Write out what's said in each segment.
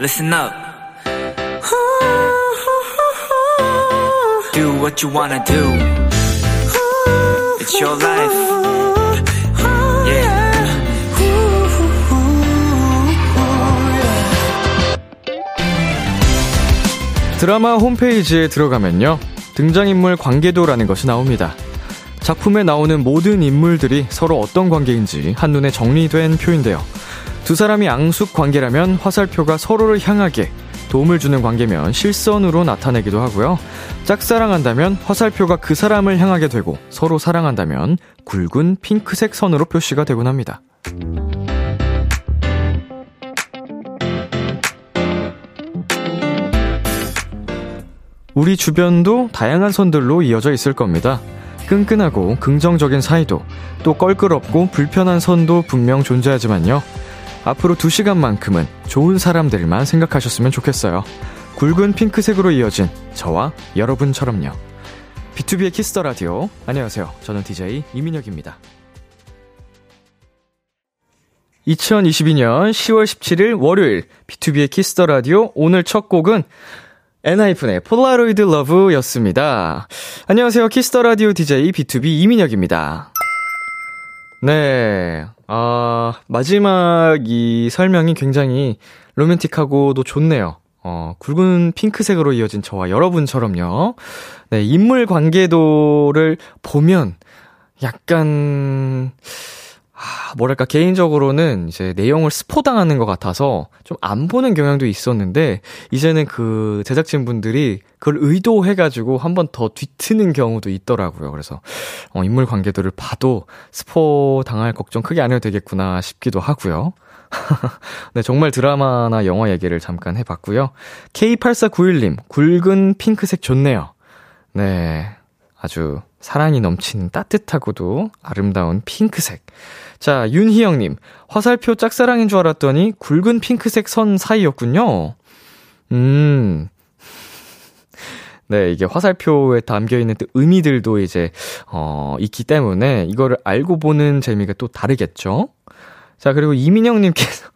listen up. Do what you wanna do. It's your life. Yeah. 드라마 홈페이지에 들어가면요. 등장인물 관계도라는 것이 나옵니다. 작품에 나오는 모든 인물들이 서로 어떤 관계인지 한눈에 정리된 표인데요. 두 사람이 앙숙 관계라면 화살표가 서로를 향하게 도움을 주는 관계면 실선으로 나타내기도 하고요. 짝사랑한다면 화살표가 그 사람을 향하게 되고 서로 사랑한다면 굵은 핑크색 선으로 표시가 되곤 합니다. 우리 주변도 다양한 선들로 이어져 있을 겁니다. 끈끈하고 긍정적인 사이도, 또 껄끄럽고 불편한 선도 분명 존재하지만요. 앞으로 2시간만큼은 좋은 사람들만 생각하셨으면 좋겠어요. 굵은 핑크색으로 이어진 저와 여러분처럼요. 비투비의 Kiss the 라디오. 안녕하세요. 저는 DJ 이민혁입니다. 2022년 10월 17일 월요일 비투비의 Kiss the 라디오 오늘 첫 곡은 엔하이픈의 Polaroid Love였습니다. 안녕하세요. Kiss the 라디오 DJ B2B 이민혁입니다. 네. 아, 마지막 이 설명이 굉장히 로맨틱하고도 좋네요. 어, 굵은 핑크색으로 이어진 저와 여러분처럼요. 네, 인물 관계도를 보면 약간, 아, 뭐랄까, 개인적으로는 이제 내용을 스포당하는 것 같아서 좀 안 보는 경향도 있었는데, 이제는 그 제작진분들이 그걸 의도해가지고 한 번 더 뒤트는 경우도 있더라고요. 그래서, 어, 인물 관계도를 봐도 스포 당할 걱정 크게 안 해도 되겠구나 싶기도 하고요. 네, 정말 드라마나 영화 얘기를 잠깐 해봤고요. K8491님, 굵은 핑크색 좋네요. 네, 아주 사랑이 넘치는 따뜻하고도 아름다운 핑크색. 자, 윤희영님, 화살표 짝사랑인 줄 알았더니 굵은 핑크색 선 사이였군요. 음. 네, 이게 화살표에 담겨있는 또 의미들도 이제, 어, 있기 때문에 이거를 알고 보는 재미가 또 다르겠죠? 자, 그리고 이민영님께서,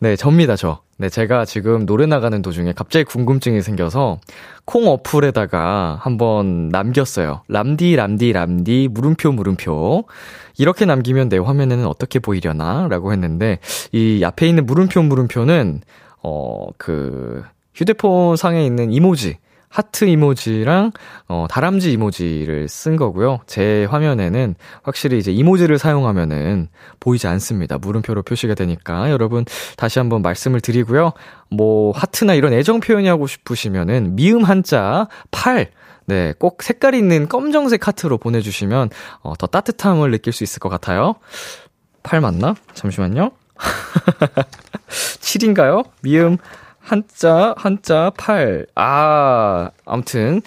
네, 접니다, 저. 네, 제가 지금 노래 나가는 도중에 갑자기 궁금증이 생겨서 콩 어플에다가 한번 남겼어요. 람디, 람디, 람디, 물음표, 물음표. 이렇게 남기면 내 화면에는 어떻게 보이려나? 라고 했는데, 이 앞에 있는 물음표, 물음표는, 어, 그, 휴대폰 상에 있는 이모지, 하트 이모지랑 어 다람쥐 이모지를 쓴 거고요. 제 화면에는 확실히 이제 이모지를 사용하면은 보이지 않습니다. 물음표로 표시가 되니까 여러분 다시 한번 말씀을 드리고요. 뭐 하트나 이런 애정 표현이 하고 싶으시면은 미음 한자 8 네, 꼭 색깔 있는 검정색 하트로 보내주시면 어, 더 따뜻함을 느낄 수 있을 것 같아요. 8 맞나? 잠시만요. 7인가요? 미음 한자, 한자, 8. 아, 아무튼.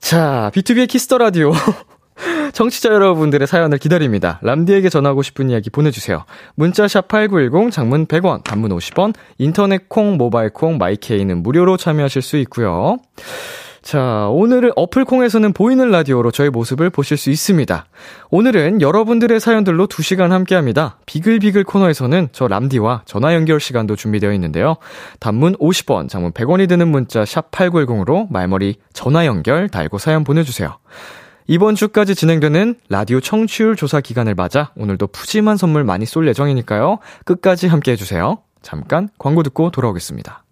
자, 비투비의 Kiss the 라디오. 청취자 여러분들의 사연을 기다립니다. 람디에게 전하고 싶은 이야기 보내주세요. 문자샵 8910, 장문 100원, 단문 50원, 인터넷 콩, 모바일 콩, My K는 무료로 참여하실 수 있고요. 자, 오늘은 어플콩에서는 보이는 라디오로 저의 모습을 보실 수 있습니다. 오늘은 여러분들의 사연들로 2시간 함께 합니다. 비글비글 코너에서는 저 람디와 전화 연결 시간도 준비되어 있는데요. 단문 50원, 장문 100원이 드는 문자 샵 8910으로 말머리 전화 연결 달고 사연 보내주세요. 이번 주까지 진행되는 라디오 청취율 조사 기간을 맞아 오늘도 푸짐한 선물 많이 쏠 예정이니까요. 끝까지 함께 해주세요. 잠깐 광고 듣고 돌아오겠습니다.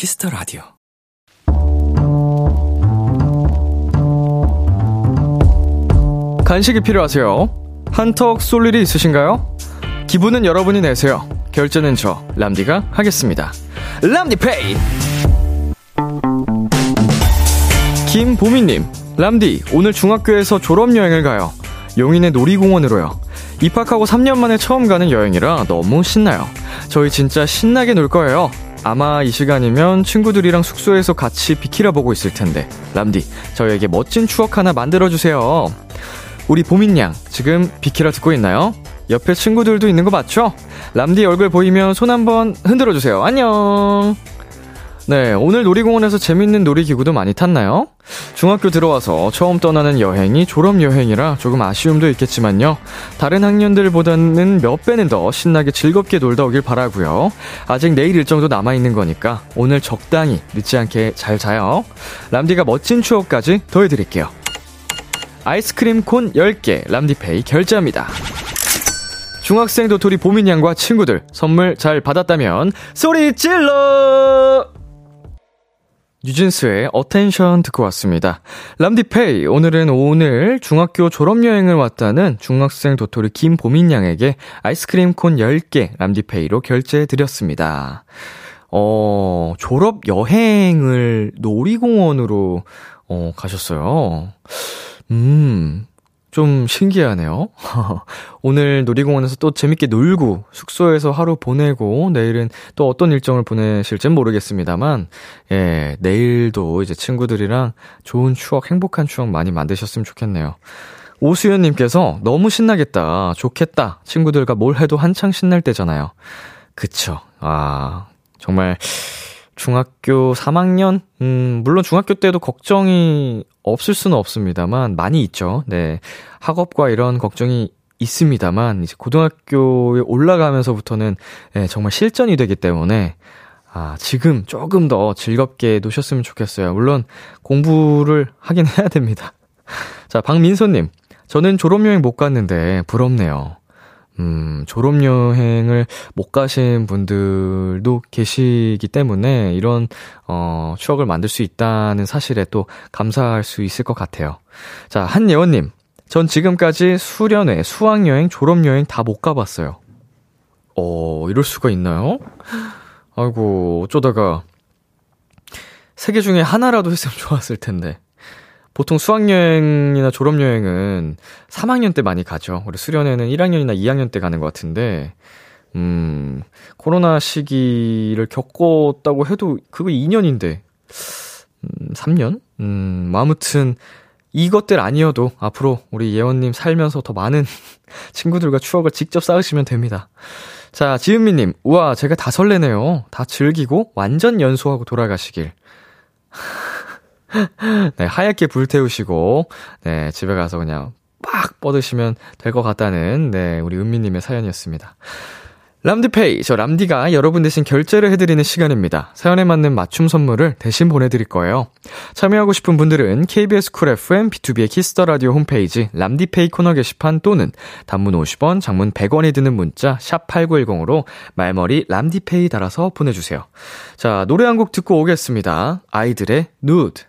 Kiss the 라디오. 간식이 필요하세요? 한턱 쏠 일이 있으신가요? 기분은 여러분이 내세요. 결제는 저 람디가 하겠습니다. 람디페이. 김보미님 람디, 오늘 중학교에서 졸업 여행을 가요. 용인의 놀이공원으로요. 입학하고 3년 만에 처음 가는 여행이라 너무 신나요. 저희 진짜 신나게 놀 거예요. 아마 이 시간이면 친구들이랑 숙소에서 같이 비키라 보고 있을 텐데. 람디, 저에게 멋진 추억 하나 만들어주세요. 우리 보민양, 지금 비키라 듣고 있나요? 옆에 친구들도 있는 거 맞죠? 람디 얼굴 보이면 손 한번 흔들어주세요. 안녕! 네, 오늘 놀이공원에서 재밌는 놀이기구도 많이 탔나요? 중학교 들어와서 처음 떠나는 여행이 졸업여행이라 조금 아쉬움도 있겠지만요. 다른 학년들보다는 몇 배는 더 신나게 즐겁게 놀다 오길 바라고요. 아직 내일 일정도 남아있는 거니까 오늘 적당히 늦지 않게 잘 자요. 람디가 멋진 추억까지 더해드릴게요. 아이스크림 콘 10개 람디페이 결제합니다. 중학생 도토리 보민 양과 친구들 선물 잘 받았다면 소리 질러! 뉴진스의 Attention 듣고 왔습니다. 람디페이, 오늘은 오늘 중학교 졸업여행을 왔다는 중학생 도토리 김보민 양에게 아이스크림 콘 10개 람디페이로 결제해드렸습니다. 어, 졸업여행을 놀이공원으로, 어, 가셨어요. 음, 좀 신기하네요. 오늘 놀이공원에서 또 재밌게 놀고 숙소에서 하루 보내고 내일은 또 어떤 일정을 보내실진 모르겠습니다만 예, 내일도 이제 친구들이랑 좋은 추억, 행복한 추억 많이 만드셨으면 좋겠네요. 오수연 님께서 너무 신나겠다. 좋겠다. 친구들과 뭘 해도 한창 신날 때잖아요. 그쵸. 아, 정말 중학교 3학년? 음, 물론 중학교 때도 걱정이 없을 수는 없습니다만, 많이 있죠. 네. 학업과 이런 걱정이 있습니다만, 이제 고등학교에 올라가면서부터는, 네, 정말 실전이 되기 때문에, 아, 지금 조금 더 즐겁게 노셨으면 좋겠어요. 물론, 공부를 하긴 해야 됩니다. 자, 박민소님. 저는 졸업여행 못 갔는데, 부럽네요. 음, 졸업여행을 못 가신 분들도 계시기 때문에 이런, 어, 추억을 만들 수 있다는 사실에 또 감사할 수 있을 것 같아요. 자, 한예원님. 전 지금까지 수련회, 수학여행, 졸업여행 다 못 가봤어요. 어, 이럴 수가 있나요? 아이고, 어쩌다가, 세 개 중에 하나라도 했으면 좋았을 텐데. 보통 수학여행이나 졸업여행은 3학년 때 많이 가죠. 우리 수련회는 1학년이나 2학년 때 가는 것 같은데, 음, 코로나 시기를 겪었다고 해도 그거 2년인데, 음, 3년? 음, 아무튼, 이것들 아니어도 앞으로 우리 예원님 살면서 더 많은 친구들과 추억을 직접 쌓으시면 됩니다. 자, 지은미님, 우와, 제가 다 설레네요. 다 즐기고 완전 연소하고 돌아가시길. 네, 하얗게 불태우시고, 네, 집에 가서 그냥 빡 뻗으시면 될 것 같다는, 네, 우리 은미님의 사연이었습니다. 람디페이, 저 람디가 여러분 대신 결제를 해드리는 시간입니다. 사연에 맞는 맞춤 선물을 대신 보내드릴 거예요. 참여하고 싶은 분들은 KBS Cool FM 비투비의 키스 더 라디오 홈페이지 람디페이 코너 게시판 또는 단문 50원, 장문 100원이 드는 문자 샵 #8910으로 말머리 람디페이 달아서 보내주세요. 자, 노래 한 곡 듣고 오겠습니다. 아이들의 누드.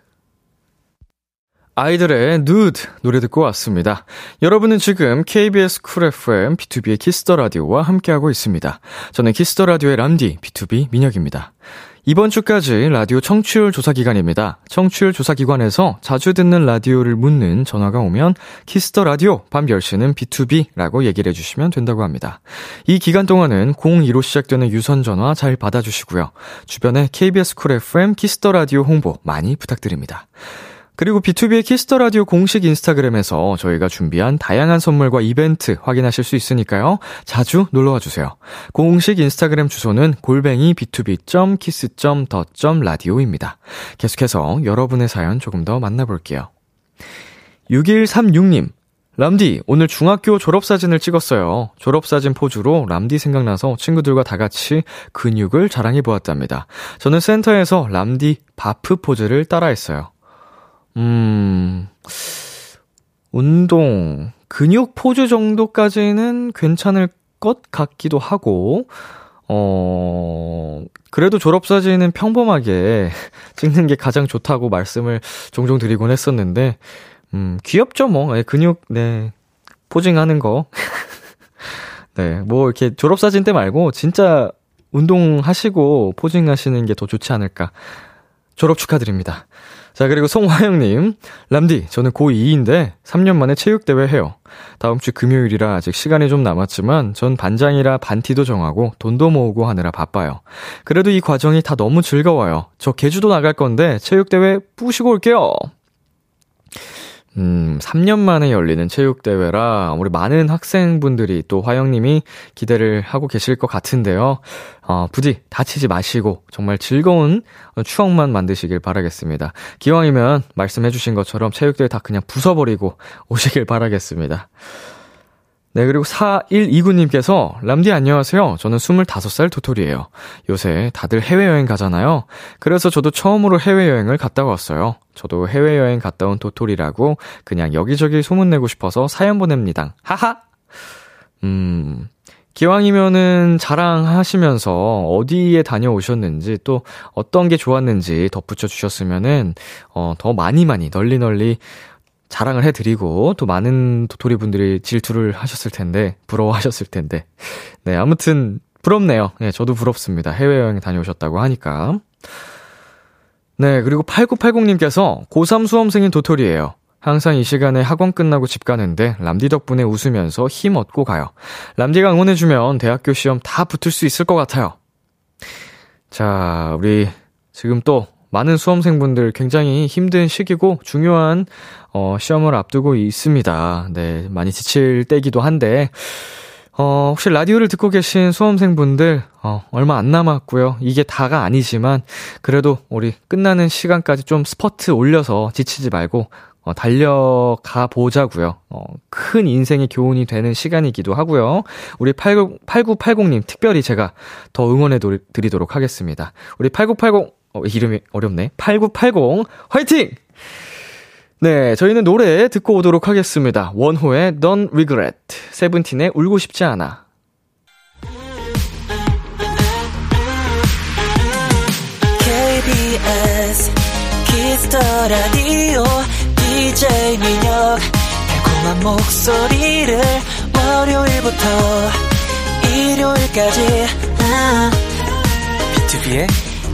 아이들의 누드 노래 듣고 왔습니다. 여러분은 지금 KBS Cool FM 비투비의 키스 더 라디오와 함께하고 있습니다. 저는 키스 더 라디오의 람디 비투비 민혁입니다. 이번 주까지 라디오 청취율 조사 기간입니다. 청취율 조사 기관에서 자주 듣는 라디오를 묻는 전화가 오면 키스 더 라디오 밤 10시는 비투비라고 얘기를 해주시면 된다고 합니다. 이 기간 동안은 02로 시작되는 유선 전화 잘 받아주시고요. 주변에 KBS Cool FM 키스 더 라디오 홍보 많이 부탁드립니다. 그리고 비투비의 키스 더 라디오 공식 인스타그램에서 저희가 준비한 다양한 선물과 이벤트 확인하실 수 있으니까요. 자주 놀러와 주세요. 공식 인스타그램 주소는 골뱅이 btob.kiss.the.radio입니다. 계속해서 여러분의 사연 조금 더 만나볼게요. 6136님, 람디, 오늘 중학교 졸업사진을 찍었어요. 졸업사진 포즈로 람디 생각나서 친구들과 다 같이 근육을 자랑해 보았답니다. 저는 센터에서 람디 바프 포즈를 따라했어요. 음, 운동, 근육 포즈 정도까지는 괜찮을 것 같기도 하고, 어, 그래도 졸업사진은 평범하게 찍는 게 가장 좋다고 말씀을 종종 드리곤 했었는데, 음, 귀엽죠, 뭐. 네, 근육, 네, 포징하는 거. 네, 뭐, 이렇게 졸업사진 때 말고, 진짜 운동하시고 포징하시는 게 더 좋지 않을까. 졸업 축하드립니다. 자, 그리고 송화영님. 람디, 저는 고2인데 3년 만에 체육대회 해요. 다음 주 금요일이라 아직 시간이 좀 남았지만 전 반장이라 반티도 정하고 돈도 모으고 하느라 바빠요. 그래도 이 과정이 다 너무 즐거워요. 저 개주도 나갈 건데 체육대회 뿌시고 올게요. 음, 3년 만에 열리는 체육대회라 우리 많은 학생분들이 또 화영님이 기대를 하고 계실 것 같은데요. 어, 부디 다치지 마시고 정말 즐거운 추억만 만드시길 바라겠습니다. 기왕이면 말씀해주신 것처럼 체육대회 다 그냥 부숴버리고 오시길 바라겠습니다. 네, 그리고 4129님께서, 람디 안녕하세요. 저는 25살 도토리예요. 요새 다들 해외여행 가잖아요. 그래서 저도 처음으로 해외여행을 갔다 왔어요. 저도 해외여행 갔다 온 도토리라고 그냥 여기저기 소문내고 싶어서 사연 보냅니다. 하하! 음, 기왕이면은 자랑하시면서 어디에 다녀오셨는지 또 어떤 게 좋았는지 덧붙여 주셨으면은, 어, 더 많이 많이 널리 널리 자랑을 해드리고 또 많은 도토리 분들이 질투를 하셨을 텐데 부러워하셨을 텐데 네 아무튼 부럽네요. 네 저도 부럽습니다. 해외여행 다녀오셨다고 하니까 네 그리고 8980님께서 고3 수험생인 도토리예요. 항상 이 시간에 학원 끝나고 집 가는데 람디 덕분에 웃으면서 힘 얻고 가요. 람디가 응원해주면 대학교 시험 다 붙을 수 있을 것 같아요. 자, 우리 지금 또 많은 수험생분들 굉장히 힘든 시기고 중요한 어, 시험을 앞두고 있습니다. 네, 많이 지칠 때기도 한데, 어, 혹시 라디오를 듣고 계신 수험생분들, 어, 얼마 안 남았고요. 이게 다가 아니지만, 그래도 우리 끝나는 시간까지 좀 스퍼트 올려서 지치지 말고, 어, 달려가 보자고요. 어, 큰 인생의 교훈이 되는 시간이기도 하고요. 우리 89, 8980님 특별히 제가 더 응원해 드리도록 하겠습니다. 우리 8980, 어, 이름이 어렵네. 8980, 화이팅! 네, 저희는 노래 듣고 오도록 하겠습니다. 원호의 Don't Regret, 세븐틴의 울고 싶지 않아. KBS 키스 더 라디오 DJ 민혁 달콤한 목소리를 월요일부터 일요일까지 비투비의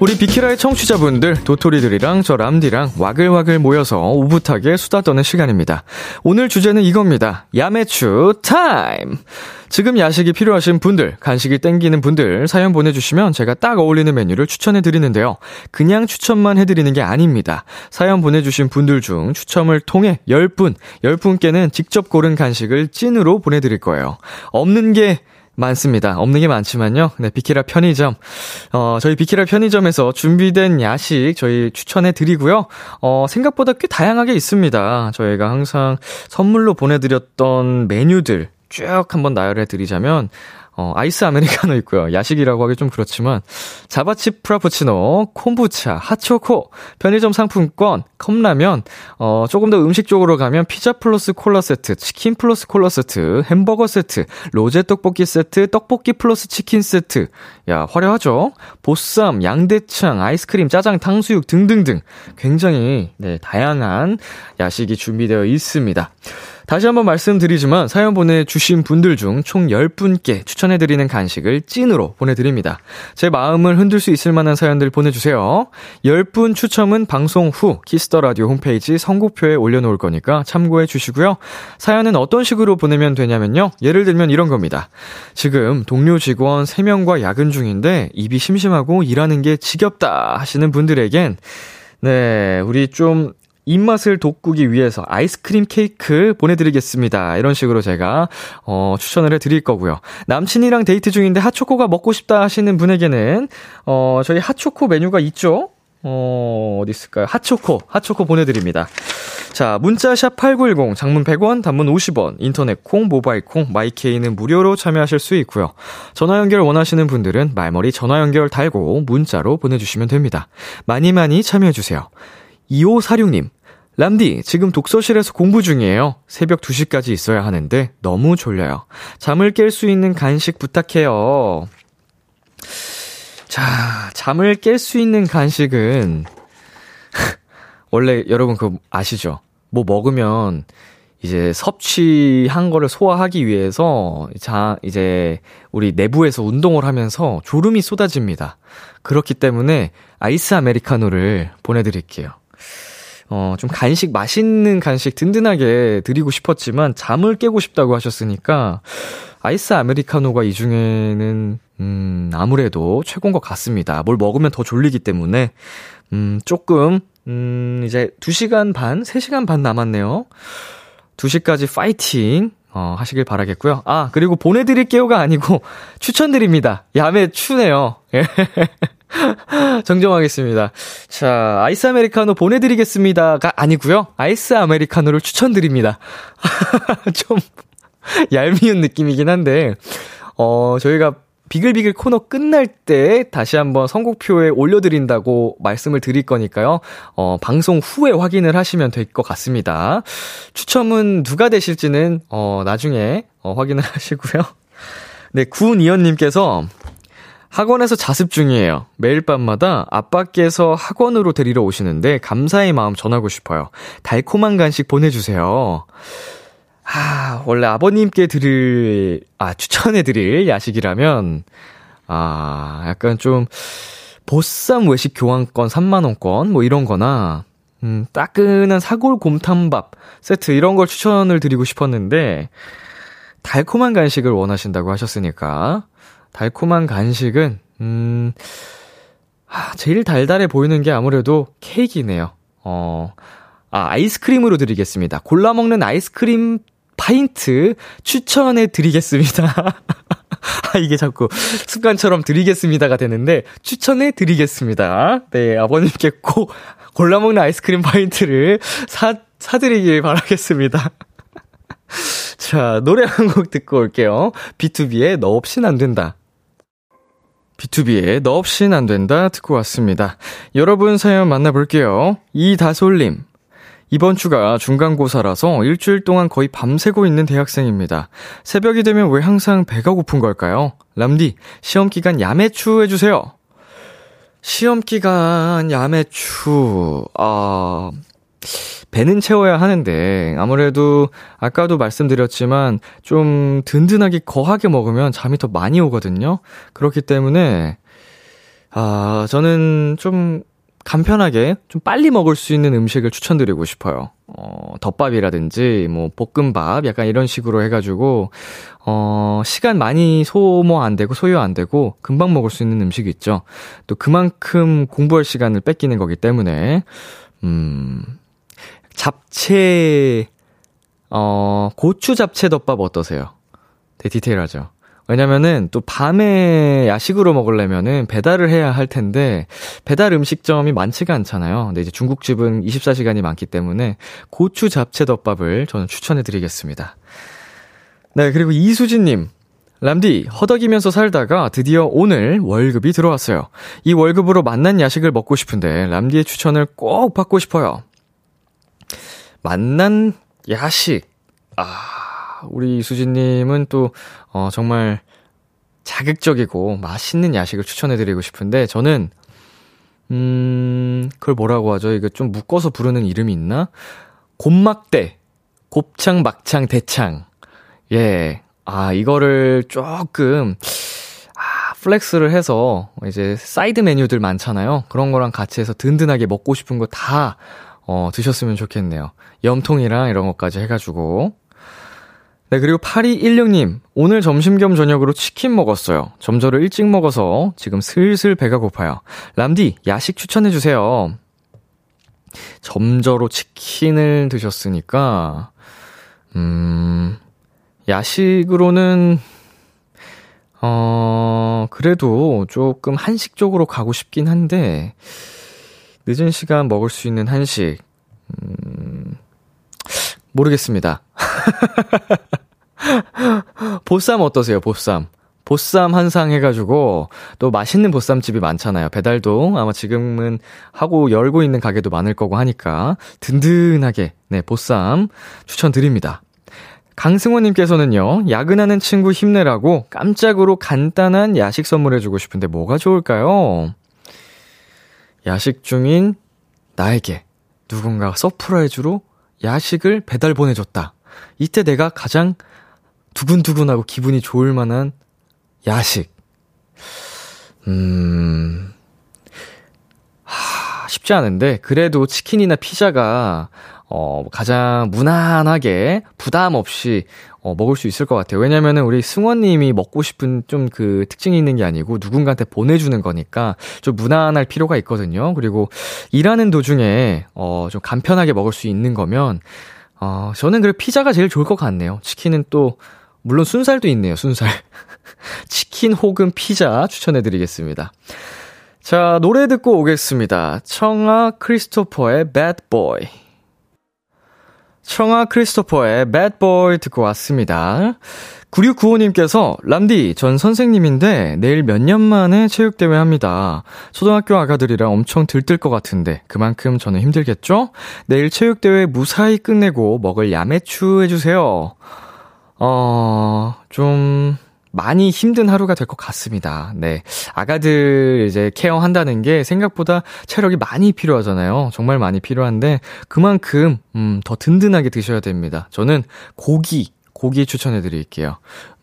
우리 비키라의 청취자분들, 도토리들이랑 저 람디랑 와글와글 모여서 오붓하게 수다 떠는 시간입니다. 오늘 주제는 이겁니다. 야매추 타임! 지금 야식이 필요하신 분들, 간식이 땡기는 분들 사연 보내주시면 제가 딱 어울리는 메뉴를 추천해 드리는데요. 그냥 추천만 해드리는 게 아닙니다. 사연 보내주신 분들 중 추첨을 통해 10분, 10분께는 직접 고른 간식을 찐으로 보내드릴 거예요. 없는 게 많습니다. 없는 게 많지만요. 네, 비키라 편의점. 어, 저희 비키라 편의점에서 준비된 야식 저희 추천해 드리고요. 어, 생각보다 꽤 다양하게 있습니다. 저희가 항상 선물로 보내드렸던 메뉴들 쭉 한번 나열해 드리자면, 어, 아이스 아메리카노 있고요. 야식이라고 하기 좀 그렇지만, 자바칩 프라푸치노, 콤부차, 핫초코, 편의점 상품권, 컵라면, 어, 조금 더 음식 쪽으로 가면 피자 플러스 콜라 세트, 치킨 플러스 콜라 세트, 햄버거 세트, 로제 떡볶이 세트, 떡볶이 플러스 치킨 세트. 야, 화려하죠? 보쌈, 양대창, 아이스크림, 짜장, 탕수육 등등등. 굉장히, 네, 다양한 야식이 준비되어 있습니다. 다시 한번 말씀드리지만 사연 보내주신 분들 중 총 10분께 추천해드리는 간식을 찐으로 보내드립니다. 제 마음을 흔들 수 있을 만한 사연들 보내주세요. 10분 추첨은 방송 후 키스 더 라디오 홈페이지 선곡표에 올려놓을 거니까 참고해 주시고요. 사연은 어떤 식으로 보내면 되냐면요. 예를 들면 이런 겁니다. 지금 동료 직원 3명과 야근 중인데 입이 심심하고 일하는 게 지겹다 하시는 분들에겐 네, 우리 좀 입맛을 돋구기 위해서 아이스크림 케이크 보내드리겠습니다. 이런 식으로 제가, 어, 추천을 해드릴 거고요. 남친이랑 데이트 중인데 핫초코가 먹고 싶다 하시는 분에게는, 어, 저희 핫초코 메뉴가 있죠? 어, 어디 있을까요? 핫초코, 핫초코 보내드립니다. 자, 문자샵 8910, 장문 100원, 단문 50원, 인터넷 콩, 모바일 콩, 마이케이는 무료로 참여하실 수 있고요. 전화 연결 원하시는 분들은 말머리 전화 연결 달고 문자로 보내주시면 됩니다. 많이 많이 참여해주세요. 2546님, 람디, 지금 독서실에서 공부 중이에요. 새벽 2시까지 있어야 하는데 너무 졸려요. 잠을 깰 수 있는 간식 부탁해요. 자, 잠을 깰 수 있는 간식은, 원래 여러분 그거 아시죠? 뭐 먹으면 이제 섭취한 거를 소화하기 위해서 자 이제 우리 내부에서 운동을 하면서 졸음이 쏟아집니다. 그렇기 때문에 아이스 아메리카노를 보내드릴게요. 어, 좀 간식, 맛있는 간식 든든하게 드리고 싶었지만 잠을 깨고 싶다고 하셨으니까 아이스 아메리카노가 이 중에는, 음, 아무래도 최고인 것 같습니다. 뭘 먹으면 더 졸리기 때문에, 음, 조금, 음, 이제 2시간 반, 3시간 반 남았네요. 2시까지 파이팅, 어, 하시길 바라겠고요. 아, 그리고 보내드릴게요가 아니고 추천드립니다. 야매 추네요. 정정하겠습니다. 자, 아이스 아메리카노 보내드리겠습니다가 아니고요 아이스 아메리카노를 추천드립니다. 좀 얄미운 느낌이긴 한데, 어, 저희가 비글비글 코너 끝날 때 다시 한번 선곡표에 올려드린다고 말씀을 드릴 거니까요. 어, 방송 후에 확인을 하시면 될 것 같습니다. 추첨은 누가 되실지는, 어, 나중에, 어, 확인을 하시고요. 네, 구은이연님께서 학원에서 자습 중이에요. 매일 밤마다 아빠께서 학원으로 데리러 오시는데 감사의 마음 전하고 싶어요. 달콤한 간식 보내주세요. 아, 원래 아버님께 드릴, 아, 추천해 드릴 야식이라면, 아, 약간 좀, 보쌈 외식 교환권 3만원권, 뭐 이런 거나, 음, 따끈한 사골 곰탕밥 세트 이런 걸 추천을 드리고 싶었는데, 달콤한 간식을 원하신다고 하셨으니까, 달콤한 간식은, 음, 아, 제일 달달해 보이는 게 아무래도 케이크네요. 어, 아, 아이스크림으로 드리겠습니다. 골라 먹는 아이스크림 파인트 추천해 드리겠습니다. 아, 이게 자꾸 습관처럼 드리겠습니다가 되는데, 추천해 드리겠습니다. 네, 아버님께 꼭 골라먹는 아이스크림 파인트를 사, 사드리길 바라겠습니다. 자, 노래 한 곡 듣고 올게요. 비투비의 너 없인 안 된다. 비투비의 너 없인 안 된다 듣고 왔습니다. 여러분 사연 만나볼게요. 이다솔님. 이번 주가 중간고사라서 일주일 동안 거의 밤새고 있는 대학생입니다. 새벽이 되면 왜 항상 배가 고픈 걸까요? 람디, 시험 기간 야매추 해주세요. 시험 기간 야매추, 아, 배는 채워야 하는데, 아무래도 아까도 말씀드렸지만, 좀 든든하게 거하게 먹으면 잠이 더 많이 오거든요? 그렇기 때문에, 아, 저는 좀 간편하게 좀 빨리 먹을 수 있는 음식을 추천드리고 싶어요. 어, 덮밥이라든지 뭐 볶음밥 약간 이런 식으로 해 가지고 어, 시간 많이 소모 안 되고 소요 안 되고 금방 먹을 수 있는 음식이 있죠. 또 그만큼 공부할 시간을 뺏기는 거기 때문에 음, 잡채 어, 고추 잡채 덮밥 어떠세요? 되게 디테일하죠. 왜냐면은 또 밤에 야식으로 먹으려면은 배달을 해야 할 텐데 배달 음식점이 많지가 않잖아요. 근데 이제 중국집은 24시간이 많기 때문에 고추 잡채 덮밥을 저는 추천해 드리겠습니다. 네, 그리고 이수진 님. 람디, 허덕이면서 살다가 드디어 오늘 월급이 들어왔어요. 이 월급으로 만난 야식을 먹고 싶은데 람디의 추천을 꼭 받고 싶어요. 만난 야식. 아, 우리 이수진님은 또, 어, 정말 자극적이고 맛있는 야식을 추천해드리고 싶은데, 저는, 음, 그걸 뭐라고 하죠? 이거 좀 묶어서 부르는 이름이 있나? 곱막대. 곱창, 막창, 대창. 예. 아, 이거를 조금, 아, flex를 해서, 이제, 사이드 메뉴들 많잖아요. 그런 거랑 같이 해서 든든하게 먹고 싶은 거 다, 어, 드셨으면 좋겠네요. 염통이랑 이런 것까지 해가지고. 네, 그리고 8216님, 오늘 점심 겸 저녁으로 치킨 먹었어요. 점저를 일찍 먹어서 지금 슬슬 배가 고파요. 람디, 야식 추천해주세요. 점저로 치킨을 드셨으니까, 음, 야식으로는, 어, 그래도 조금 한식 쪽으로 가고 싶긴 한데, 늦은 시간 먹을 수 있는 한식, 음, 모르겠습니다. 보쌈 어떠세요, 보쌈? 보쌈 한 상 해가지고, 또 맛있는 보쌈집이 많잖아요. 배달도 아마 지금은 하고 열고 있는 가게도 많을 거고 하니까, 든든하게, 네, 보쌈 추천드립니다. 강승호님께서는요, 야근하는 친구 힘내라고 깜짝으로 간단한 야식 선물해주고 싶은데 뭐가 좋을까요? 야식 중인 나에게 누군가 surprise로 야식을 배달 보내줬다. 이때 내가 가장 두근두근하고 기분이 좋을 만한 야식. 음, 하, 쉽지 않은데, 그래도 치킨이나 피자가, 어, 가장 무난하게, 부담 없이, 어, 먹을 수 있을 것 같아요. 왜냐면은 우리 승원 님이 먹고 싶은 좀 그 특징이 있는 게 아니고 누군가한테 보내 주는 거니까 좀 무난할 필요가 있거든요. 그리고 일하는 도중에, 어, 좀 간편하게 먹을 수 있는 거면, 어, 저는 그래 피자가 제일 좋을 것 같네요. 치킨은 또, 물론 순살도 있네요, 순살. 치킨 혹은 피자 추천해 드리겠습니다. 자, 노래 듣고 오겠습니다. 청아 크리스토퍼의 Bad Boy. 청아 크리스토퍼의 Bad Boy 듣고 왔습니다. 9695님께서, 람디, 전 선생님인데 내일 몇 년 만에 체육대회 합니다. 초등학교 아가들이랑 엄청 들뜰 것 같은데, 그만큼 저는 힘들겠죠? 내일 체육대회 무사히 끝내고 먹을 야매추 해주세요. 어, 좀, 많이 힘든 하루가 될 것 같습니다. 네. 아가들 이제 케어한다는 게 생각보다 체력이 많이 필요하잖아요. 정말 많이 필요한데 그만큼 음, 더 든든하게 드셔야 됩니다. 저는 고기, 고기 추천해 드릴게요.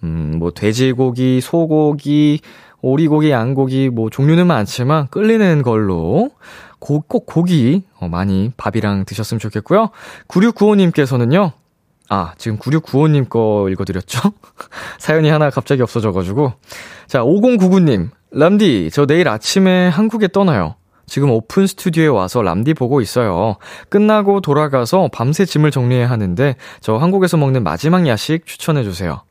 음, 뭐 돼지고기, 소고기, 오리고기, 양고기 뭐 종류는 많지만 끌리는 걸로 고, 꼭 고기 어, 많이 밥이랑 드셨으면 좋겠고요. 9695님께서는요. 아, 지금 9695님 거 읽어드렸죠? 사연이 하나 갑자기 없어져가지고. 자, 5099님. 람디, 저 내일 아침에 한국에 떠나요. 지금 오픈 스튜디오에 와서 람디 보고 있어요. 끝나고 돌아가서 밤새 짐을 정리해야 하는데, 저 한국에서 먹는 마지막 야식 추천해주세요.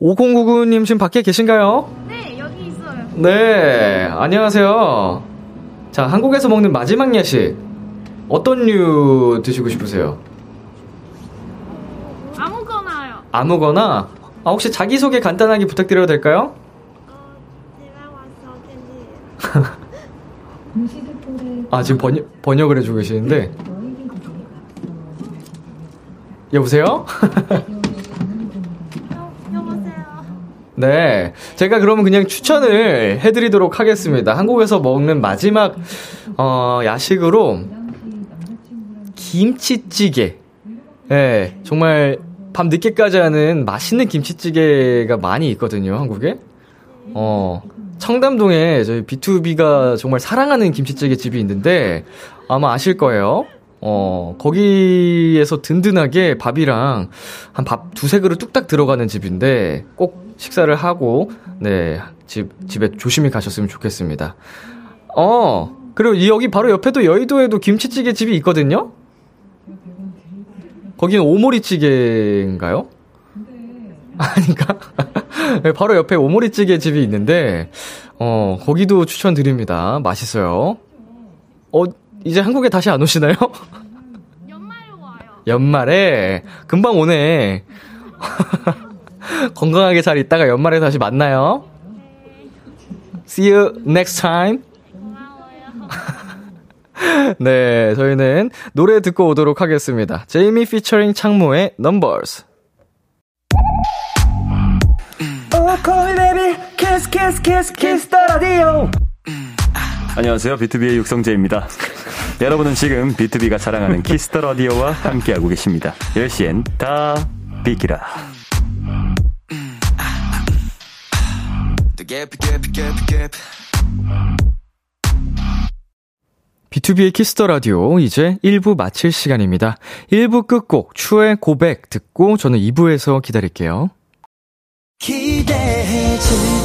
5099님 지금 밖에 계신가요? 네, 여기 있어요. 네, 안녕하세요. 자, 한국에서 먹는 마지막 야식. 어떤 류 드시고 싶으세요? 아무거나 아, 혹시 자기소개 간단하게 부탁드려도 될까요? 어. 아 지금 번역, 번역을 해주고 계시는데 여보세요? 여보세요. 네 제가 그러면 그냥 추천을 해드리도록 하겠습니다 한국에서 먹는 마지막 어, 야식으로 김치찌개 네, 정말 밤 늦게까지 하는 맛있는 김치찌개가 많이 있거든요, 한국에. 어, 청담동에 저희 B2B가 정말 사랑하는 김치찌개 집이 있는데 아마 아실 거예요. 어, 거기에서 든든하게 밥이랑 한 밥 두세 그릇 뚝딱 들어가는 집인데 꼭 식사를 하고, 네, 집, 집에 조심히 가셨으면 좋겠습니다. 어, 그리고 여기 바로 옆에도 여의도에도 김치찌개 집이 있거든요? 거기는 오모리찌개인가요? 아닌가? 네, 바로 옆에 오모리찌개 집이 있는데, 어, 거기도 추천드립니다. 맛있어요. 어, 이제 한국에 다시 안 오시나요? 연말로 와요. 연말에, 금방 오네. 건강하게 잘 있다가 연말에 다시 만나요. See you next time. 네, 저희는 노래 듣고 오도록 하겠습니다. 제이미 피처링 창모의 Numbers. 안녕하세요. 비투비의 육성재입니다. 여러분은 지금 비투비가 자랑하는 키스 더 라디오와 함께하고 계십니다. 10시엔 다 비키라. 비투비의 키스 더 라디오 이제 1부 마칠 시간입니다. 1부 끝곡 츄의 고백 듣고 저는 2부에서 기다릴게요. 기대해 즐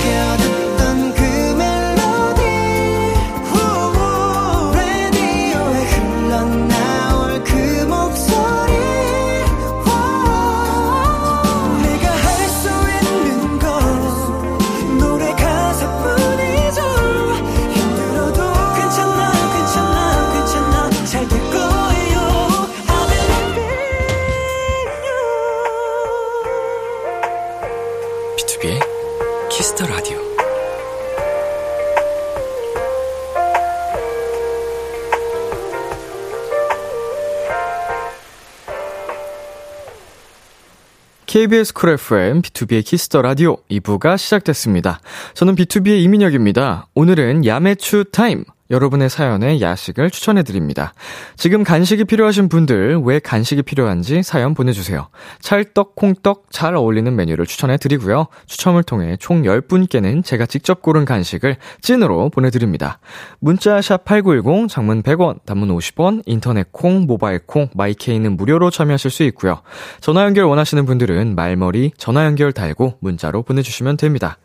KBS 쿨 FM, B2B의 키스터 라디오 2부가 시작됐습니다. 저는 BTOB의 이민혁입니다. 오늘은 야매추 타임. 여러분의 사연에 야식을 추천해 드립니다. 지금 간식이 필요하신 분들 왜 간식이 필요한지 사연 보내주세요. 찰떡, 콩떡 잘 어울리는 메뉴를 추천해 드리고요. 추첨을 통해 총 10분께는 제가 직접 고른 간식을 찐으로 보내드립니다. 문자 샵 8910, 장문 100원, 단문 50원, 인터넷 콩, 모바일 콩, my K는 무료로 참여하실 수 있고요. 전화 연결 원하시는 분들은 말머리 전화 연결 달고 문자로 보내주시면 됩니다.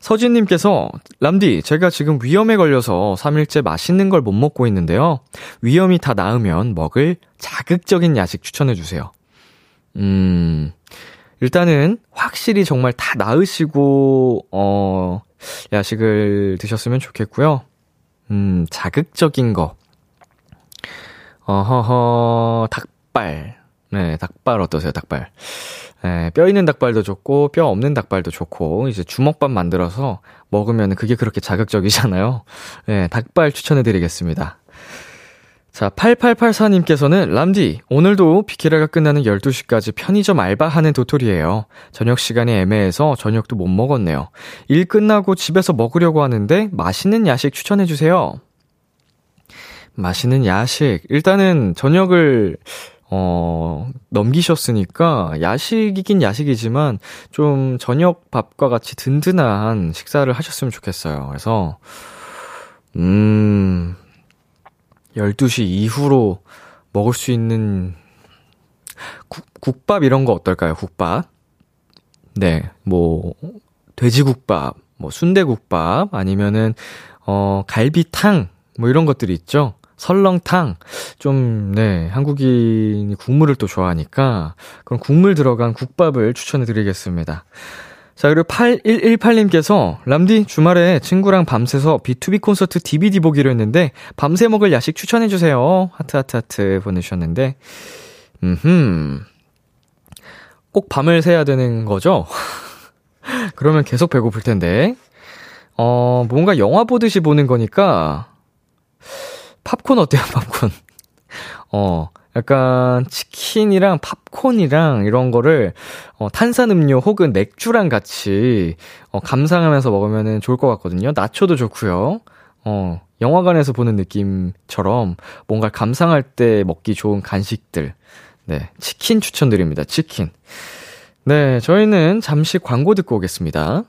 서진님께서, 람디, 제가 지금 위염에 걸려서 3일째 맛있는 걸 못 먹고 있는데요. 위염이 다 나으면 먹을 자극적인 야식 추천해주세요. 음, 일단은 확실히 정말 다 나으시고, 어, 야식을 드셨으면 좋겠고요. 음, 자극적인 거. 어허허, 닭발. 네, 닭발 어떠세요, 닭발? 예, 뼈 있는 닭발도 좋고 뼈 없는 닭발도 좋고 이제 주먹밥 만들어서 먹으면 그게 그렇게 자극적이잖아요. 예, 닭발 추천해 드리겠습니다. 자, 8884님께서는 람디, 오늘도 비키라가 끝나는 12시까지 편의점 알바하는 도토리예요. 저녁 시간이 애매해서 저녁도 못 먹었네요. 일 끝나고 집에서 먹으려고 하는데 맛있는 야식 추천해 주세요. 맛있는 야식. 일단은 저녁을 어, 넘기셨으니까 야식이긴 야식이지만 좀 저녁 밥과 같이 든든한 식사를 하셨으면 좋겠어요. 그래서, 음, 12시 이후로 먹을 수 있는 국, 국밥 이런 거 어떨까요? 국밥. 네, 뭐, 돼지국밥, 뭐, 순대국밥, 아니면은, 어, 갈비탕, 뭐 이런 것들이 있죠. 설렁탕. 좀, 네, 한국인이 국물을 또 좋아하니까, 그럼 국물 들어간 국밥을 추천해 드리겠습니다. 자, 그리고 8118님께서, 람디, 주말에 친구랑 밤새서 B2B 콘서트 DVD 보기로 했는데, 밤새 먹을 야식 추천해 주세요. 하트, 하트, 하트 보내주셨는데, 음흠. 꼭 밤을 새야 되는 거죠? 그러면 계속 배고플 텐데. 어, 뭔가 영화 보듯이 보는 거니까, 팝콘 어때요, 팝콘? 어, 약간 치킨이랑 팝콘이랑 이런 거를 어, 탄산음료 혹은 맥주랑 같이 어, 감상하면서 먹으면 좋을 것 같거든요. 나초도 좋고요. 어, 영화관에서 보는 느낌처럼 뭔가 감상할 때 먹기 좋은 간식들. 네, 치킨 추천드립니다. 치킨. 네, 저희는 잠시 광고 듣고 오겠습니다.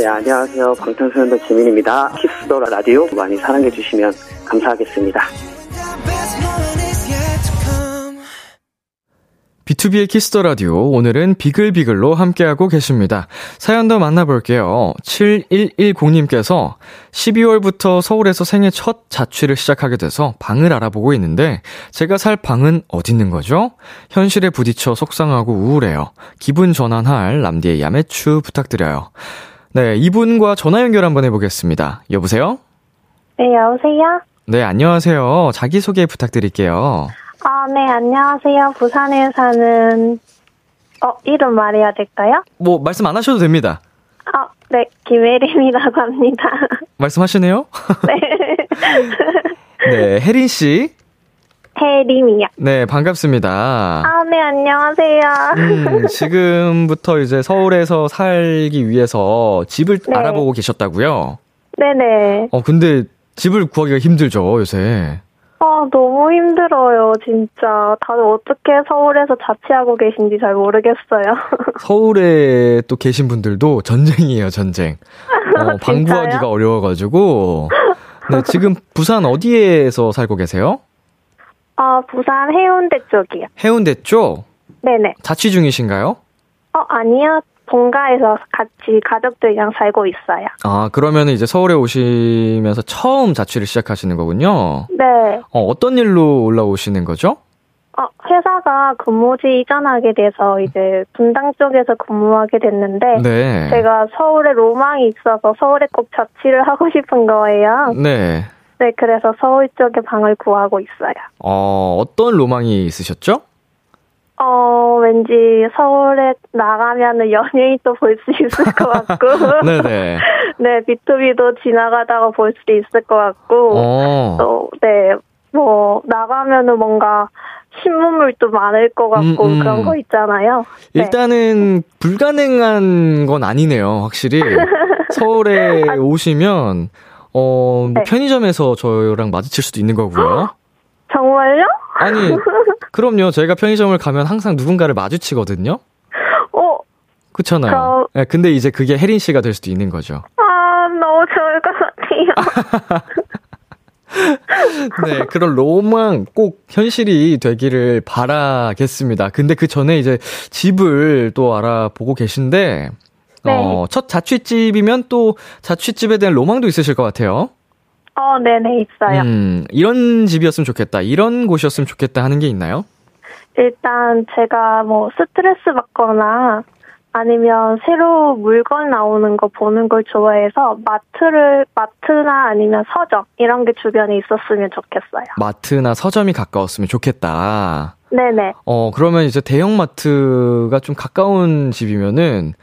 네, 안녕하세요. 방탄소년단 지민입니다. Kiss the Radio 많이 사랑해 주시면 감사하겠습니다. B2B의 키스터 라디오 오늘은 비글비글로 함께하고 계십니다. 사연 더 만나볼게요. 7110님께서 12월부터 서울에서 생애 첫 자취를 시작하게 돼서 방을 알아보고 있는데 제가 살 방은 어디 있는 거죠? 현실에 부딪혀 속상하고 우울해요. 기분 전환할 람디의 야매추 부탁드려요. 네, 이분과 전화 연결 한번 해보겠습니다. 여보세요? 네, 여보세요? 네, 안녕하세요. 자기소개 부탁드릴게요. 아, 네, 안녕하세요. 부산에 사는, 어, 이름 말해야 될까요? 뭐, 말씀 안 하셔도 됩니다. 아, 네, 김혜림이라고 합니다. 말씀하시네요? 네. 네, 혜린 씨. 혜림이요. 네, 반갑습니다. 아, 네, 안녕하세요. 음, 지금부터 이제 서울에서 살기 위해서 집을 네. 알아보고 계셨다고요? 네네. 어, 근데 집을 구하기가 힘들죠, 요새. 아, 너무 힘들어요, 진짜. 다들 어떻게 서울에서 자취하고 계신지 잘 모르겠어요. 서울에 또 계신 분들도 전쟁이에요, 전쟁. 어, 방구하기가? 어려워가지고. 네, 지금 부산 어디에서 살고 계세요? 아, 부산 해운대 쪽이요. 해운대 쪽? 네네. 자취 중이신가요? 어, 아니요. 본가에서 같이 가족들이랑 살고 있어요. 아, 그러면 이제 서울에 오시면서 처음 자취를 시작하시는 거군요. 네. 어, 어떤 일로 올라오시는 거죠? 어, 회사가 근무지 이전하게 돼서 이제 분당 쪽에서 근무하게 됐는데 네. 제가 서울에 로망이 있어서 서울에 꼭 자취를 하고 싶은 거예요. 네. 네, 그래서 서울 쪽에 방을 구하고 있어요. 어, 어떤 로망이 있으셨죠? 어, 왠지 서울에 나가면은 연예인도 볼수 있을 것 같고, 네네. 네, B2B도 지나가다가 볼 수 있을 것 같고, 어, 또, 네, 뭐, 나가면은 뭔가 신문물도 많을 것 같고 음, 음. 그런 거 있잖아요. 네. 일단은 불가능한 건 아니네요, 확실히. 서울에 오시면, 어, 뭐 네. 편의점에서 저랑 마주칠 수도 있는 거고요. 정말요? 아니, 그럼요. 저희가 편의점을 가면 항상 누군가를 마주치거든요. 어, 그렇잖아요. 그럼- 네, 근데 이제 그게 혜린 씨가 될 수도 있는 거죠. 아, 너무 좋을 것 같아요. 네, 그런 로망 꼭 현실이 되기를 바라겠습니다. 근데 그 전에 이제 집을 또 알아보고 계신데, 어, 첫 자취집이면 또 자취집에 대한 로망도 있으실 것 같아요. 어, 네네, 있어요. 음, 이런 집이었으면 좋겠다, 이런 곳이었으면 좋겠다 하는 게 있나요? 일단 제가 뭐 스트레스 받거나 아니면 새로 물건 나오는 거 보는 걸 좋아해서 마트를, 마트나 아니면 서점, 이런 게 주변에 있었으면 좋겠어요. 마트나 서점이 가까웠으면 좋겠다. 네네. 어, 그러면 이제 대형 마트가 좀 가까운 집이면은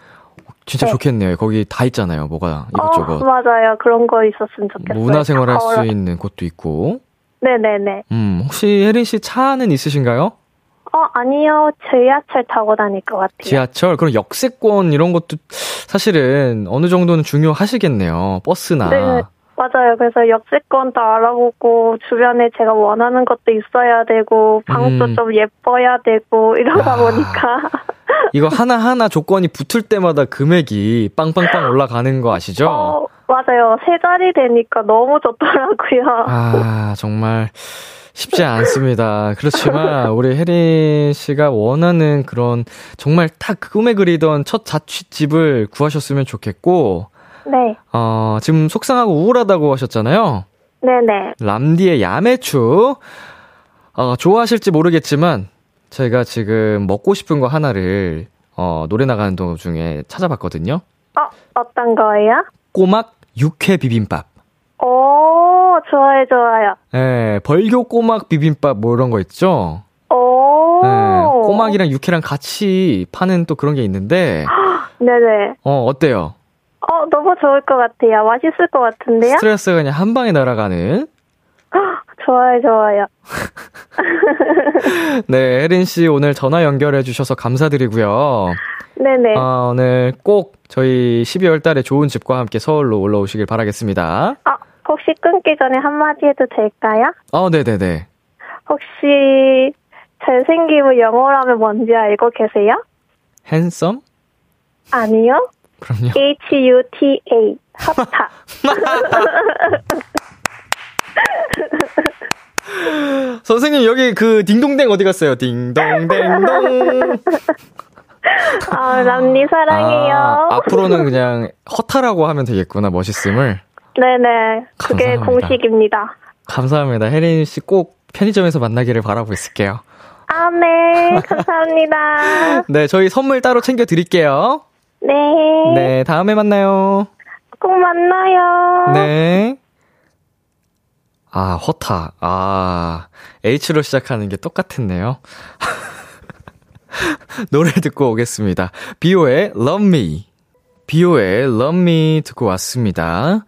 진짜 네. 좋겠네요. 거기 다 있잖아요. 뭐가 이것저것. 어, 맞아요. 그런 거 있었으면 좋겠어요. 문화생활 할 수 있는 곳도 있고. 네네네. 음, 혹시 혜린 씨 차는 있으신가요? 어, 아니요. 지하철 타고 다닐 것 같아요. 지하철? 그럼 역세권 이런 것도 사실은 어느 정도는 중요하시겠네요. 버스나. 네, 맞아요. 그래서 역세권도 알아보고 주변에 제가 원하는 것도 있어야 되고 방도 음. 좀 예뻐야 되고 이러다 아. 보니까 이거 하나하나 조건이 붙을 때마다 금액이 빵빵빵 올라가는 거 아시죠? 어, 맞아요. 세 자리 되니까 너무 좋더라고요. 아, 정말 쉽지 않습니다. 그렇지만 우리 혜린 씨가 원하는 그런 정말 딱 꿈에 그리던 첫 자취집을 구하셨으면 좋겠고, 네, 어, 지금 속상하고 우울하다고 하셨잖아요. 네네. 람디의 야매추. 어, 좋아하실지 모르겠지만, 저희가 지금 먹고 싶은 거 하나를, 어, 노래 나가는 도중에 찾아봤거든요. 어, 어떤 거예요? 꼬막 육회 비빔밥. 오, 좋아요, 좋아요. 예, 벌교 꼬막 비빔밥 뭐 이런 거 있죠? 오, 예, 꼬막이랑 육회랑 같이 파는 또 그런 게 있는데, 네네. 어, 어때요? 어, 너무 좋을 것 같아요. 맛있을 것 같은데요? 스트레스가 그냥 한 방에 날아가는. 좋아요, 좋아요. 네, 혜린 씨 오늘 전화 연결해 주셔서 감사드리고요. 네네. 아, 오늘 꼭 저희 12월 달에 좋은 집과 함께 서울로 올라오시길 바라겠습니다. 아, 혹시 끊기 전에 한마디 해도 될까요? 어, 네네네. 혹시 잘생김을 영어로 하면 뭔지 알고 계세요? 핸섬? 아니요. 그럼요. H-U-T-A. 핫타. 선생님, 여기 그 딩동댕 어디 갔어요? 딩동댕동. 아, 람니 사랑해요. 아, 앞으로는 그냥 허타라고 하면 되겠구나, 멋있음을. 네네. 그게 감사합니다. 공식입니다. 감사합니다. 혜린 씨 꼭 편의점에서 만나기를 바라고 있을게요. 아, 네. 감사합니다. 네, 저희 선물 따로 챙겨 드릴게요. 네. 네, 다음에 만나요. 꼭 만나요. 네. 아, 허타. 아, H로 시작하는 게 똑같았네요. 노래 듣고 오겠습니다. 비오의 Love Me. 비오의 Love Me 듣고 왔습니다.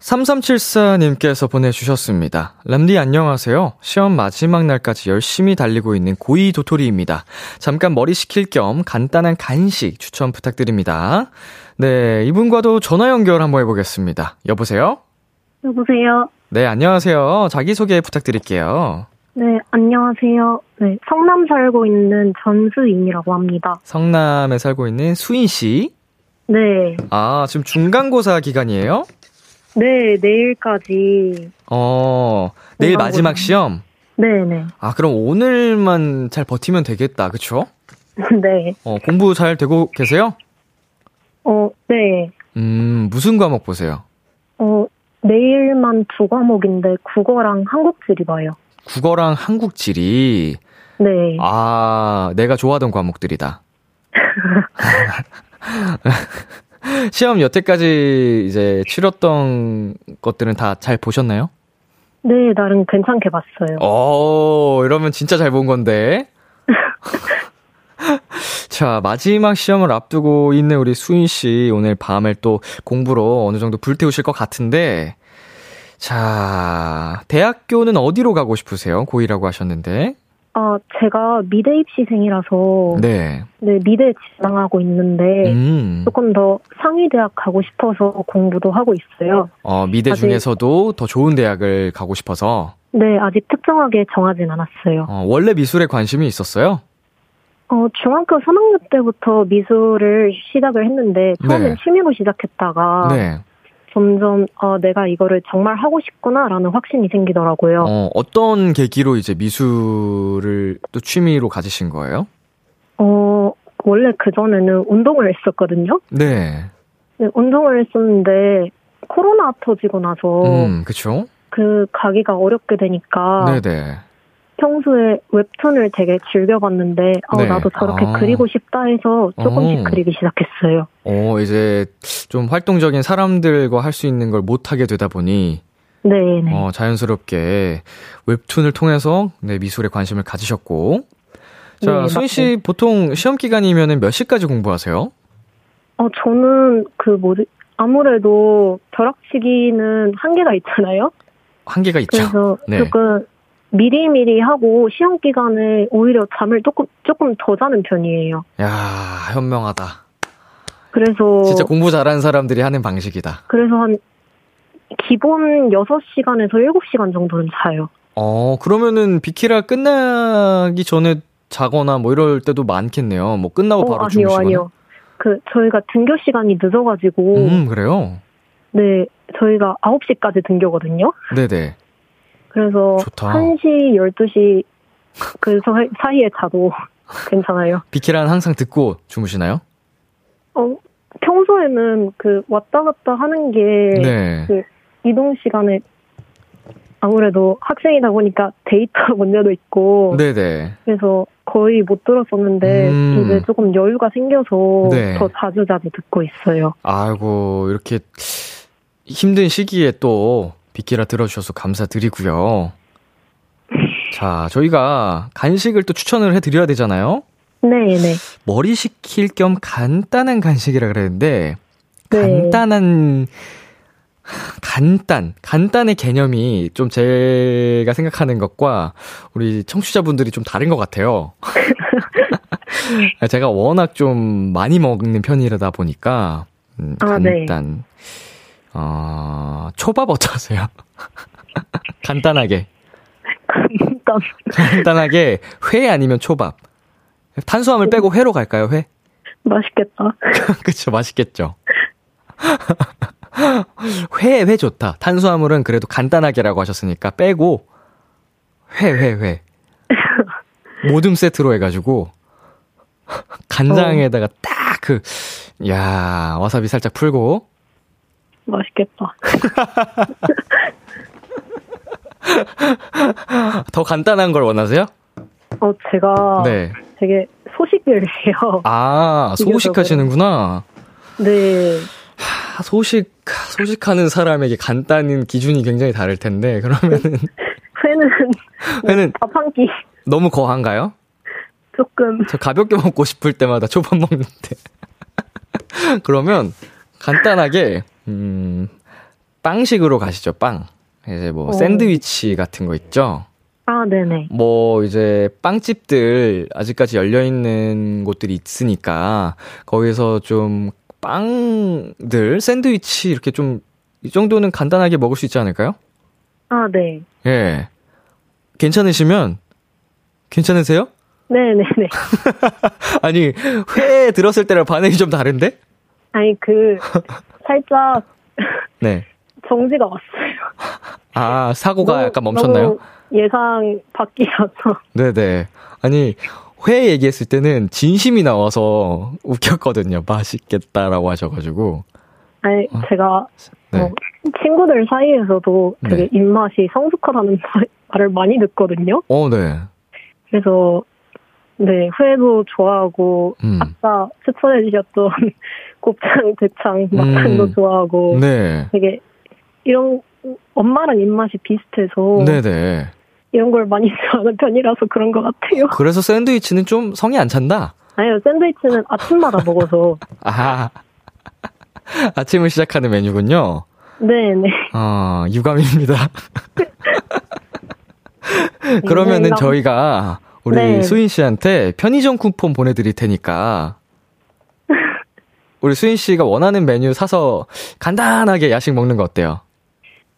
3374님께서 보내주셨습니다. 람디 안녕하세요. 시험 마지막 날까지 열심히 달리고 있는 고이 도토리입니다. 잠깐 머리 식힐 겸 간단한 간식 추천 부탁드립니다. 네, 이분과도 전화 연결 한번 해보겠습니다. 여보세요? 여보세요. 네, 안녕하세요. 자기소개 부탁드릴게요. 네, 안녕하세요. 네, 성남 살고 있는 전수인이라고 합니다. 성남에 살고 있는 수인 씨. 네. 아, 지금 중간고사 기간이에요? 네, 내일까지. 어, 내일 중간고사. 마지막 시험? 네네. 아, 그럼 오늘만 잘 버티면 되겠다. 그쵸? 네. 어, 공부 잘 되고 계세요? 어, 네. 음, 무슨 과목 보세요? 어, 내일만 두 과목인데 국어랑 한국지리 봐요. 국어랑 한국지리. 네. 아, 내가 좋아하던 과목들이다. 시험 여태까지 이제 치렀던 것들은 다 잘 보셨나요? 네, 나름 괜찮게 봤어요. 어, 이러면 진짜 잘 본 건데. 자, 마지막 시험을 앞두고 있는 우리 수인 씨 오늘 밤을 또 공부로 어느 정도 불태우실 것 같은데. 자, 대학교는 어디로 가고 싶으세요? 고2라고 하셨는데. 어, 제가 미대 입시생이라서 네. 네, 미대 지망하고 있는데 음. 조금 더 상위 대학 가고 싶어서 공부도 하고 있어요. 어, 미대 아직- 중에서도 더 좋은 대학을 가고 싶어서, 네, 아직 특정하게 정하진 않았어요. 어, 원래 미술에 관심이 있었어요? 어, 중학교 3학년 때부터 미술을 시작을 했는데 처음엔 네. 취미로 시작했다가 네. 점점 어, 내가 이거를 정말 하고 싶구나라는 확신이 생기더라고요. 어, 어떤 계기로 이제 미술을 또 취미로 가지신 거예요? 어, 원래 그전에는 운동을 했었거든요. 네. 네, 운동을 했었는데 코로나 터지고 나서 음, 그쵸? 그 가기가 어렵게 되니까 네네. 평소에 웹툰을 되게 즐겨봤는데 어, 네. 나도 저렇게 아. 그리고 싶다 해서 조금씩 어. 그리기 시작했어요. 어, 이제 좀 활동적인 사람들과 할 수 있는 걸 못하게 되다 보니, 네네. 어, 자연스럽게 웹툰을 통해서 네, 미술에 관심을 가지셨고. 자, 네, 수인 씨 보통 시험 기간이면 몇 시까지 공부하세요? 어, 저는 그 뭐지 아무래도 벼락치기는 한계가 있잖아요. 한계가 있죠. 그래서 네. 조금 미리미리 하고 시험 기간에 오히려 잠을 조금 조금 더 자는 편이에요. 야, 현명하다. 그래서 진짜 공부 잘하는 사람들이 하는 방식이다. 그래서 한 기본 6시간에서 7시간 정도는 자요. 어, 그러면은 비키라 끝나기 전에 자거나 뭐 이럴 때도 많겠네요. 뭐 끝나고 바로 어, 아니요, 주무시거나. 아니요. 그 저희가 등교 시간이 늦어 가지고 음, 그래요? 네 저희가 9시까지 등교거든요. 네 네. 그래서 좋다. 1시, 12시 그 사- 사이에 자도 괜찮아요. 비키라는 항상 듣고 주무시나요? 어, 평소에는 그 왔다 갔다 하는 게 네. 그 이동 시간에 아무래도 학생이다 보니까 데이터 문제도 있고 네네. 그래서 거의 못 들었었는데 음. 이제 조금 여유가 생겨서 네. 더 자주 자주 듣고 있어요. 아이고, 이렇게 힘든 시기에 또 비키라 들어주셔서 감사드리고요. 자, 저희가 간식을 또 추천을 해드려야 되잖아요? 네 네. 머리 식힐 겸 간단한 간식이라 그랬는데, 네. 간단한, 간단, 간단의 개념이 좀 제가 생각하는 것과 우리 청취자분들이 좀 다른 것 같아요. 제가 워낙 좀 많이 먹는 편이라다 보니까, 음, 아, 네. 어, 초밥 어떠세요? 간단하게. 간단. 간단하게 회 아니면 초밥. 탄수화물 빼고 회로 갈까요, 회? 맛있겠다. 그쵸, 맛있겠죠. 회, 회 좋다. 탄수화물은 그래도 간단하게라고 하셨으니까 빼고, 회, 회, 회. 모듬 세트로 해가지고, 간장에다가 딱 그, 야 와사비 살짝 풀고, 맛있겠다. 더 간단한 걸 원하세요? 어, 제가 네. 되게 소식을 해요. 아, 소식하시는구나. 네. 하, 소식, 소식하는 사람에게 간단한 기준이 굉장히 다를 텐데, 그러면은, 회는 회는 밥 한 끼 너무 거한가요? 조금 저 가볍게 먹고 싶을 때마다 초밥 먹는데. 그러면 간단하게 음 빵식으로 가시죠. 빵. 이제 뭐 어. 샌드위치 같은 거 있죠. 아, 네네. 뭐 이제 빵집들 아직까지 열려 있는 곳들이 있으니까 거기서 좀 빵들 샌드위치 이렇게 좀 이 정도는 간단하게 먹을 수 있지 않을까요? 아, 네. 예. 괜찮으시면 괜찮으세요? 네네네. 아니 회 들었을 때랑 반응이 좀 다른데? 아니, 그, 살짝 네. 정지가 왔어요. 아 사고가 너무- 약간 멈췄나요? 예상 밖이라서. 네네. 아니 회 얘기했을 때는 진심이 나와서 웃겼거든요. 맛있겠다라고 하셔가지고. 아니, 제가, 네. 어, 친구들 사이에서도 되게 네. 입맛이 성숙하다는 말- 말을 많이 듣거든요. 어, 네. 그래서, 네, 회도 좋아하고, 음. 아까 추천해주셨던 곱창, 대창, 막창도 음. 좋아하고, 네. 되게, 이런, 엄마랑 입맛이 비슷해서, 네네. 이런 걸 많이 좋아하는 편이라서 그런 것 같아요. 그래서 샌드위치는 좀 성이 안 찬다. 아니요, 샌드위치는 아침마다 먹어서, 아. 아침을 시작하는 메뉴군요. 네네. 아, 유감입니다. 그러면은 네, 저희가 우리 네. 수인 씨한테 편의점 쿠폰 보내드릴 테니까. 우리 수인 씨가 원하는 메뉴 사서 간단하게 야식 먹는 거 어때요?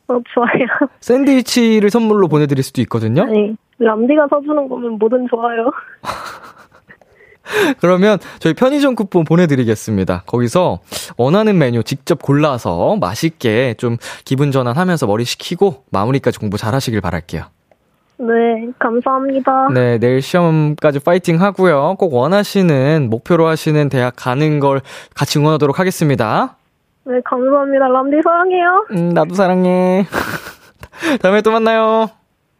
어, 좋아요. 샌드위치를 선물로 보내드릴 수도 있거든요? 아니, 람디가 사주는 거면 뭐든 좋아요. 그러면 저희 편의점 쿠폰 보내드리겠습니다. 거기서 원하는 메뉴 직접 골라서 맛있게 좀 기분 전환하면서 머리 식히고 마무리까지 공부 잘 하시길 바랄게요. 네, 감사합니다. 네, 내일 시험까지 파이팅 하고요. 꼭 원하시는, 목표로 하시는 대학 가는 걸 같이 응원하도록 하겠습니다. 네, 감사합니다. 람디 사랑해요. 음, 나도 사랑해. 다음에 또 만나요.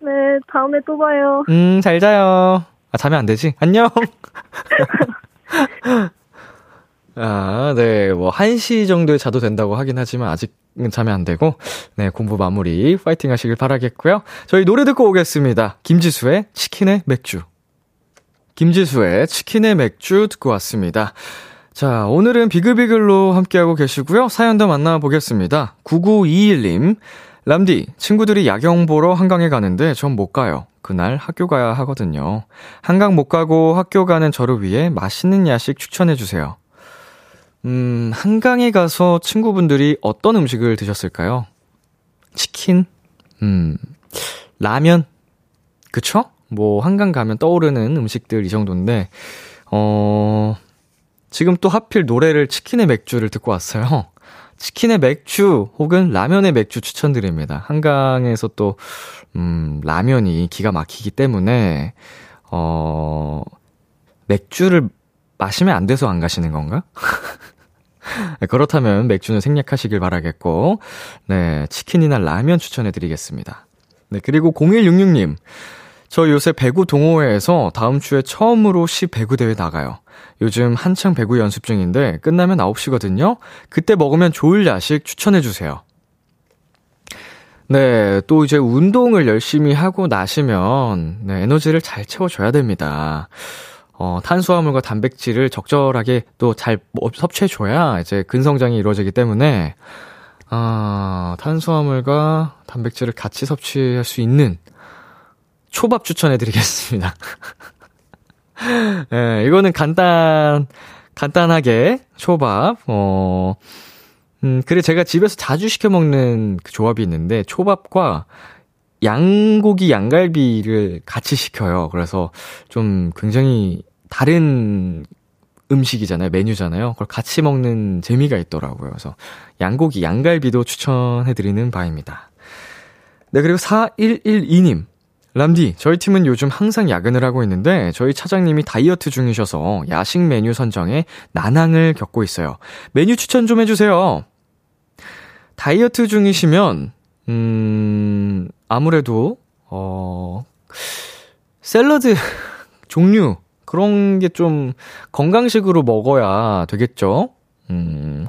네, 다음에 또 봐요. 음, 잘 자요. 아, 자면 안 되지? 안녕! 아, 네, 뭐, 1시 정도에 자도 된다고 하긴 하지만, 아직은 자면 안 되고, 네, 공부 마무리, 파이팅 하시길 바라겠고요. 저희 노래 듣고 오겠습니다. 김지수의 치킨의 맥주. 김지수의 치킨의 맥주 듣고 왔습니다. 자, 오늘은 비글비글로 함께하고 계시고요. 사연도 만나보겠습니다. 9921님. 람디, 친구들이 야경 보러 한강에 가는데 전 못 가요. 그날 학교 가야 하거든요. 한강 못 가고 학교 가는 저를 위해 맛있는 야식 추천해주세요. 음, 한강에 가서 친구분들이 어떤 음식을 드셨을까요? 치킨? 음, 라면? 그쵸? 뭐, 한강 가면 떠오르는 음식들 이 정도인데, 어, 지금 또 하필 노래를 치킨의 맥주를 듣고 왔어요. 치킨의 맥주 혹은 라면의 맥주 추천드립니다. 한강에서 또, 음, 라면이 기가 막히기 때문에, 어, 맥주를 마시면 안 돼서 안 가시는 건가? 그렇다면 맥주는 생략하시길 바라겠고, 네, 치킨이나 라면 추천해드리겠습니다. 네, 그리고 0166님. 저 요새 배구 동호회에서 다음 주에 처음으로 시 배구 대회 나가요. 요즘 한창 배구 연습 중인데 끝나면 9시거든요. 그때 먹으면 좋을 야식 추천해 주세요. 네, 또 이제 운동을 열심히 하고 나시면, 네, 에너지를 잘 채워 줘야 됩니다. 어, 탄수화물과 단백질을 적절하게 또 잘 섭취해줘야 이제 근성장이 이루어지기 때문에, 아, 탄수화물과 단백질을 같이 섭취할 수 있는 초밥 추천해드리겠습니다. 예, 이거는 간단, 간단하게 초밥, 어, 음, 그래 제가 집에서 자주 시켜 먹는 그 조합이 있는데 초밥과 양고기 양갈비를 같이 시켜요. 그래서 좀 굉장히 다른 음식이잖아요. 메뉴잖아요. 그걸 같이 먹는 재미가 있더라고요. 그래서 양고기 양갈비도 추천해드리는 바입니다. 네, 그리고 4112님. 람디, 저희 팀은 요즘 항상 야근을 하고 있는데 저희 차장님이 다이어트 중이셔서 야식 메뉴 선정에 난항을 겪고 있어요. 메뉴 추천 좀 해주세요. 다이어트 중이시면, 음, 아무래도, 어, 샐러드 종류, 그런 게 좀 건강식으로 먹어야 되겠죠? 음,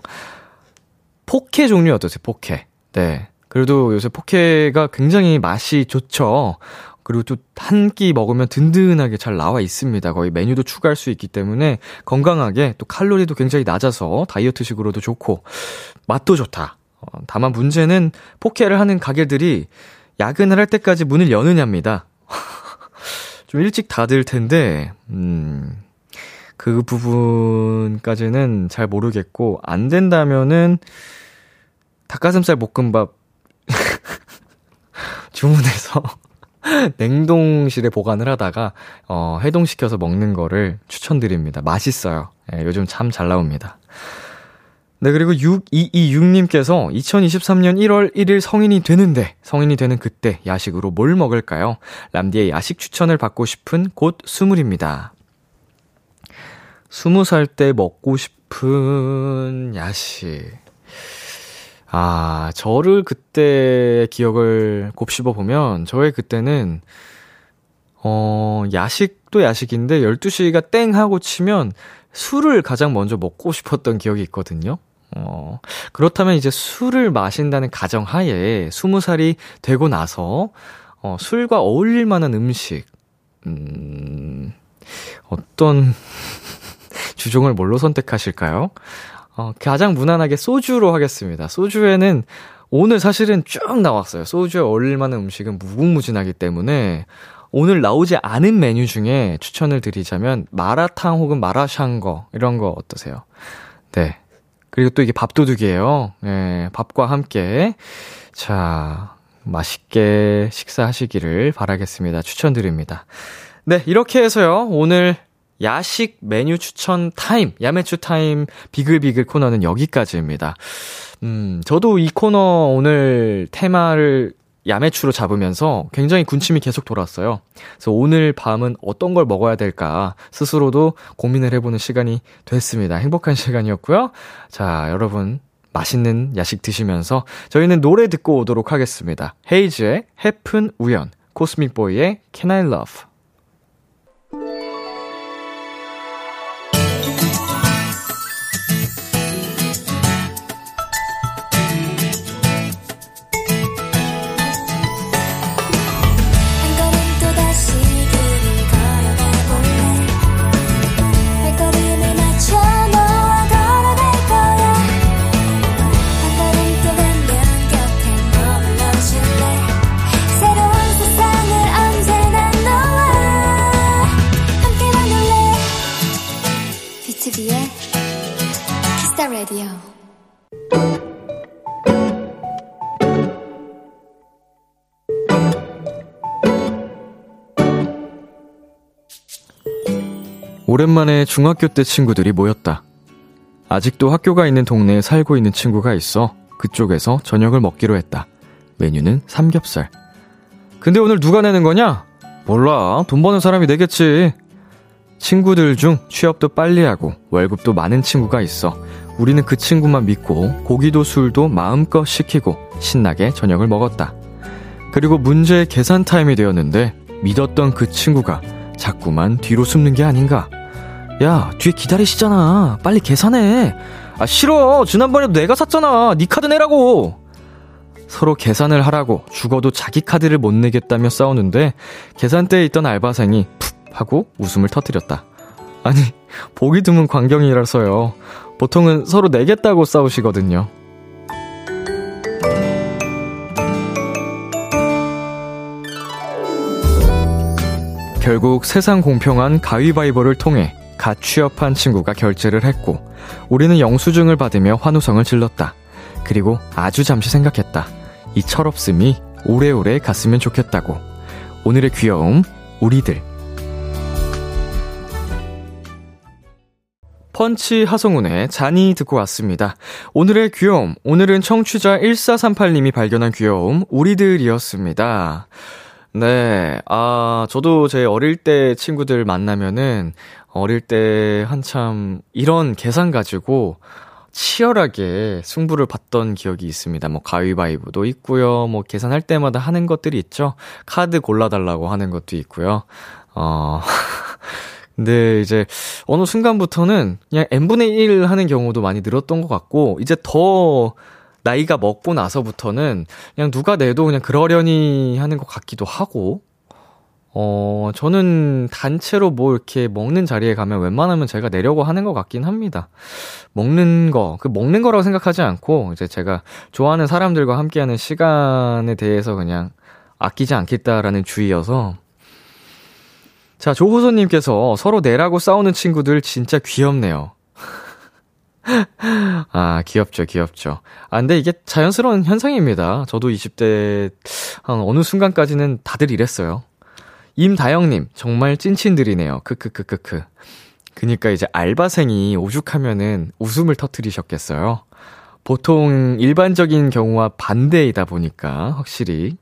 포케 종류 어떠세요? 포케. 네. 그래도 요새 포케가 굉장히 맛이 좋죠. 그리고 또 한 끼 먹으면 든든하게 잘 나와 있습니다. 거의 메뉴도 추가할 수 있기 때문에 건강하게 또 칼로리도 굉장히 낮아서 다이어트식으로도 좋고 맛도 좋다. 어, 다만 문제는 포케를 하는 가게들이 야근을 할 때까지 문을 여느냐입니다. 좀 일찍 닫을 텐데, 음, 그 부분까지는 잘 모르겠고, 안 된다면은 닭가슴살 볶음밥 주문해서 냉동실에 보관을 하다가 어, 해동시켜서 먹는 거를 추천드립니다. 맛있어요. 예, 요즘 참 잘 나옵니다. 네, 그리고 6226님께서 2023년 1월 1일 성인이 되는데, 성인이 되는 그때 야식으로 뭘 먹을까요? 람디의 야식 추천을 받고 싶은 곧 스물입니다. 스무 살 때 먹고 싶은 야식. 아, 저를 그때 기억을 곱씹어 보면, 저의 그때는, 어, 야식도 야식인데, 12시가 땡 하고 치면, 술을 가장 먼저 먹고 싶었던 기억이 있거든요. 어, 그렇다면 이제 술을 마신다는 가정 하에, 20살이 되고 나서, 어, 술과 어울릴 만한 음식, 음, 어떤, 주종을 뭘로 선택하실까요? 어, 가장 무난하게 소주로 하겠습니다. 소주에는 오늘 사실은 쭉 나왔어요. 소주에 어울릴 만한 음식은 무궁무진하기 때문에 오늘 나오지 않은 메뉴 중에 추천을 드리자면 마라탕 혹은 마라샹궈 이런 거 어떠세요? 네. 그리고 또 이게 밥도둑이에요. 네, 밥과 함께. 자, 맛있게 식사하시기를 바라겠습니다. 추천드립니다. 네, 이렇게 해서요. 오늘 야식 메뉴 추천 타임, 야매추 타임 비글비글 코너는 여기까지입니다. 음, 저도 이 코너 오늘 테마를 야매추로 잡으면서 굉장히 군침이 계속 돌았어요. 그래서 오늘 밤은 어떤 걸 먹어야 될까 스스로도 고민을 해보는 시간이 됐습니다. 행복한 시간이었고요. 자, 여러분 맛있는 야식 드시면서 저희는 노래 듣고 오도록 하겠습니다. 헤이즈의 해픈 우연, 코스믹보이의 Can I Love. 오랜만에 중학교 때 친구들이 모였다. 아직도 학교가 있는 동네에 살고 있는 친구가 있어 그쪽에서 저녁을 먹기로 했다. 메뉴는 삼겹살. 근데 오늘 누가 내는 거냐? 몰라. 돈 버는 사람이 내겠지. 친구들 중 취업도 빨리 하고 월급도 많은 친구가 있어. 우리는 그 친구만 믿고 고기도 술도 마음껏 시키고 신나게 저녁을 먹었다. 그리고 문제의 계산 타임이 되었는데 믿었던 그 친구가 자꾸만 뒤로 숨는 게 아닌가. 야, 뒤에 기다리시잖아. 빨리 계산해. 아, 싫어. 지난번에도 내가 샀잖아. 네 카드 내라고. 서로 계산을 하라고 죽어도 자기 카드를 못 내겠다며 싸우는데 계산대에 있던 알바생이 푹 하고 웃음을 터뜨렸다. 아니, 보기 드문 광경이라서요. 보통은 서로 내겠다고 싸우시거든요. 결국 세상 공평한 가위바위보를 통해 갓 취업한 친구가 결제를 했고 우리는 영수증을 받으며 환호성을 질렀다. 그리고 아주 잠시 생각했다. 이 철없음이 오래오래 갔으면 좋겠다고. 오늘의 귀여움, 우리들. 펀치 하성운의 잔이 듣고 왔습니다. 오늘의 귀여움, 오늘은 청취자 1438님이 발견한 귀여움, 우리들이었습니다. 네, 아, 저도 제 어릴 때 친구들 만나면은, 어릴 때 한참 이런 계산 가지고 치열하게 승부를 봤던 기억이 있습니다. 뭐 가위바위보도 있고요. 뭐 계산할 때마다 하는 것들이 있죠. 카드 골라달라고 하는 것도 있고요. 어, 근데 이제 어느 순간부터는 그냥 n분의 1 하는 경우도 많이 늘었던 것 같고, 이제 더 나이가 먹고 나서부터는 그냥 누가 내도 그냥 그러려니 하는 것 같기도 하고, 어, 저는 단체로 뭐 이렇게 먹는 자리에 가면 웬만하면 제가 내려고 하는 것 같긴 합니다. 먹는 거, 그 먹는 거라고 생각하지 않고, 이제 제가 좋아하는 사람들과 함께하는 시간에 대해서 그냥 아끼지 않겠다라는 주의여서, 자, 조호선님께서 서로 내라고 싸우는 친구들 진짜 귀엽네요. 아, 귀엽죠, 귀엽죠. 아, 근데 이게 자연스러운 현상입니다. 저도 20대 한 어느 순간까지는 다들 이랬어요. 임다영님, 정말 찐친들이네요. 크크크크크. 그니까 이제 알바생이 오죽하면은 웃음을 터트리셨겠어요. 보통 일반적인 경우와 반대이다 보니까, 확실히.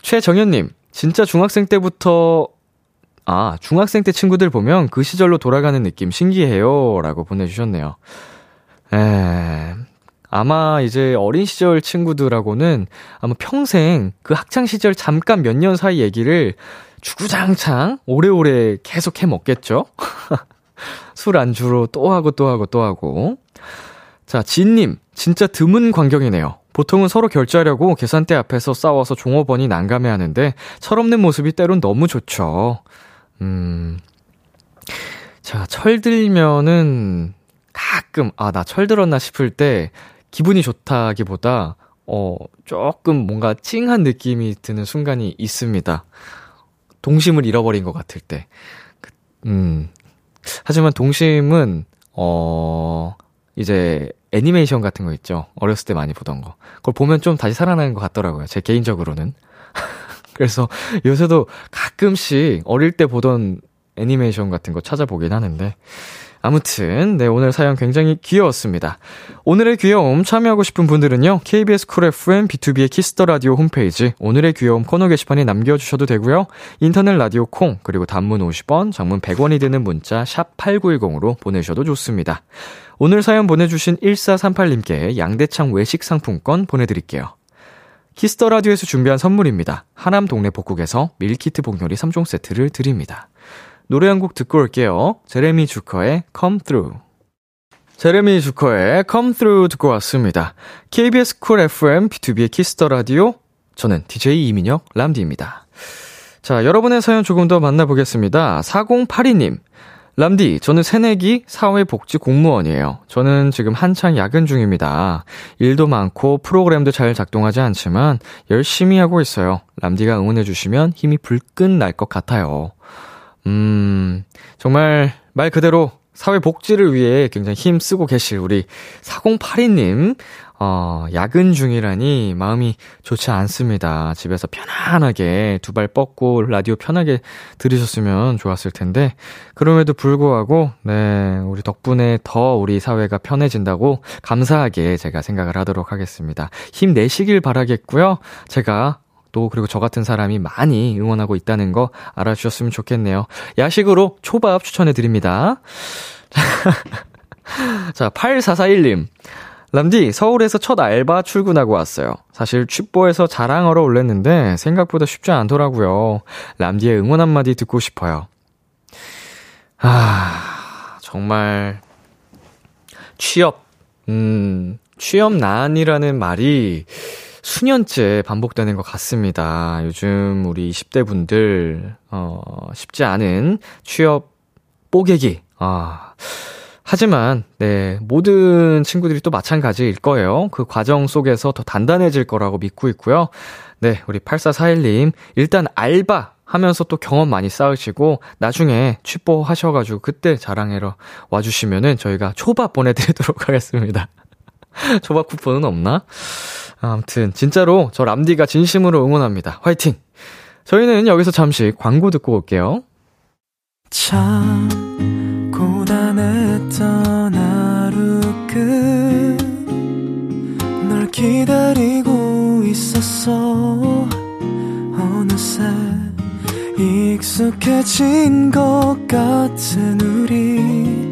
최정현님, 진짜 중학생 때부터 아, 중학생 때 친구들 보면 그 시절로 돌아가는 느낌 신기해요. 라고 보내주셨네요. 에, 아마 이제 어린 시절 친구들하고는 아마 평생 그 학창 시절 잠깐 몇 년 사이 얘기를 주구장창 오래오래 계속 해 먹겠죠? 술 안주로 또 하고 또 하고 또 하고. 자, 진님, 진짜 드문 광경이네요. 보통은 서로 결제하려고 계산대 앞에서 싸워서 종업원이 난감해 하는데 철없는 모습이 때론 너무 좋죠. 음. 자, 철들면은 가끔, 아, 나 철들었나 싶을 때 기분이 좋다기보다, 어, 조금 뭔가 찡한 느낌이 드는 순간이 있습니다. 동심을 잃어버린 것 같을 때. 그, 음. 하지만 동심은, 어, 이제 애니메이션 같은 거 있죠. 어렸을 때 많이 보던 거. 그걸 보면 좀 다시 살아나는 것 같더라고요. 제 개인적으로는. 그래서 요새도 가끔씩 어릴 때 보던 애니메이션 같은 거 찾아보긴 하는데. 아무튼, 네, 오늘 사연 굉장히 귀여웠습니다. 오늘의 귀여움 참여하고 싶은 분들은요, KBS 쿨 FM B2B의 키스터 라디오 홈페이지, 오늘의 귀여움 코너 게시판에 남겨주셔도 되고요 인터넷 라디오 콩, 그리고 단문 50원, 장문 100원이 드는 문자, 샵 8910으로 보내셔도 좋습니다. 오늘 사연 보내주신 1438님께 양대창 외식 상품권 보내드릴게요. Kiss the Radio에서 준비한 선물입니다. 하남 동네 복국에서 밀키트 복요리 3종 세트를 드립니다. 노래 한 곡 듣고 올게요. 제레미 주커의 Come Through. 제레미 주커의 Come Through 듣고 왔습니다. KBS 쿨 FM B2B의 키스터 라디오. 저는 DJ 이민혁 람디입니다. 자, 여러분의 사연 조금 더 만나보겠습니다. 4082님. 람디, 저는 새내기 사회복지 공무원이에요. 저는 지금 한창 야근 중입니다. 일도 많고 프로그램도 잘 작동하지 않지만 열심히 하고 있어요. 람디가 응원해주시면 힘이 불끈 날 것 같아요. 음, 정말 말 그대로 사회복지를 위해 굉장히 힘쓰고 계실 우리 4082님, 어, 야근 중이라니 마음이 좋지 않습니다. 집에서 편안하게 두 발 뻗고 라디오 편하게 들으셨으면 좋았을 텐데, 그럼에도 불구하고, 네, 우리 덕분에 더 우리 사회가 편해진다고 감사하게 제가 생각을 하도록 하겠습니다. 힘내시길 바라겠고요. 제가 또 그리고 저 같은 사람이 많이 응원하고 있다는 거 알아주셨으면 좋겠네요. 야식으로 초밥 추천해 드립니다. 자, 8441님. 람디, 서울에서 첫 알바 출근하고 왔어요. 사실 취뽀에서 자랑하러 올랬는데 생각보다 쉽지 않더라고요. 람디의 응원 한마디 듣고 싶어요. 아, 정말 취업, 음, 취업 난이라는 말이 수년째 반복되는 것 같습니다. 요즘 우리 20대 분들, 어, 쉽지 않은 취업 뽀개기, 아, 하지만, 네, 모든 친구들이 또 마찬가지일 거예요. 그 과정 속에서 더 단단해질 거라고 믿고 있고요. 네, 우리 8441님, 일단 알바 하면서 또 경험 많이 쌓으시고, 나중에 취뽀 하셔가지고 그때 자랑해러 와주시면은 저희가 초밥 보내드리도록 하겠습니다. 초밥 쿠폰은 없나? 아무튼, 진짜로 저 람디가 진심으로 응원합니다. 화이팅! 저희는 여기서 잠시 광고 듣고 올게요. 참 고단했던 하루 끝널 기다리고 있었어 어느새 익숙해진 것 같은 우리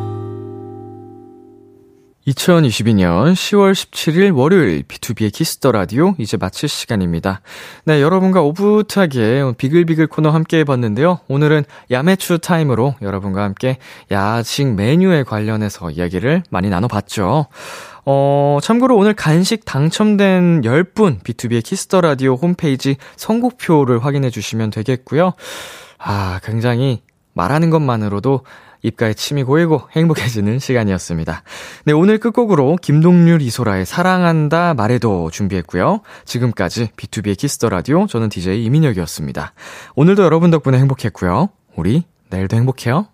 2022년 10월 17일 월요일 B2B의 키스터 라디오 이제 마칠 시간입니다. 네, 여러분과 오붓하게 비글비글 코너 함께 해봤는데요. 오늘은 야매추 타임으로 여러분과 함께 야식 메뉴에 관련해서 이야기를 많이 나눠봤죠. 어, 참고로 오늘 간식 당첨된 10분 B2B의 키스터 라디오 홈페이지 선곡표를 확인해 주시면 되겠고요. 아, 굉장히 말하는 것만으로도 입가에 침이 고이고 행복해지는 시간이었습니다. 네, 오늘 끝곡으로 김동률 이소라의 사랑한다 말해도 준비했고요. 지금까지 B2B의 키스터 라디오 저는 DJ 이민혁이었습니다. 오늘도 여러분 덕분에 행복했고요. 우리 내일도 행복해요.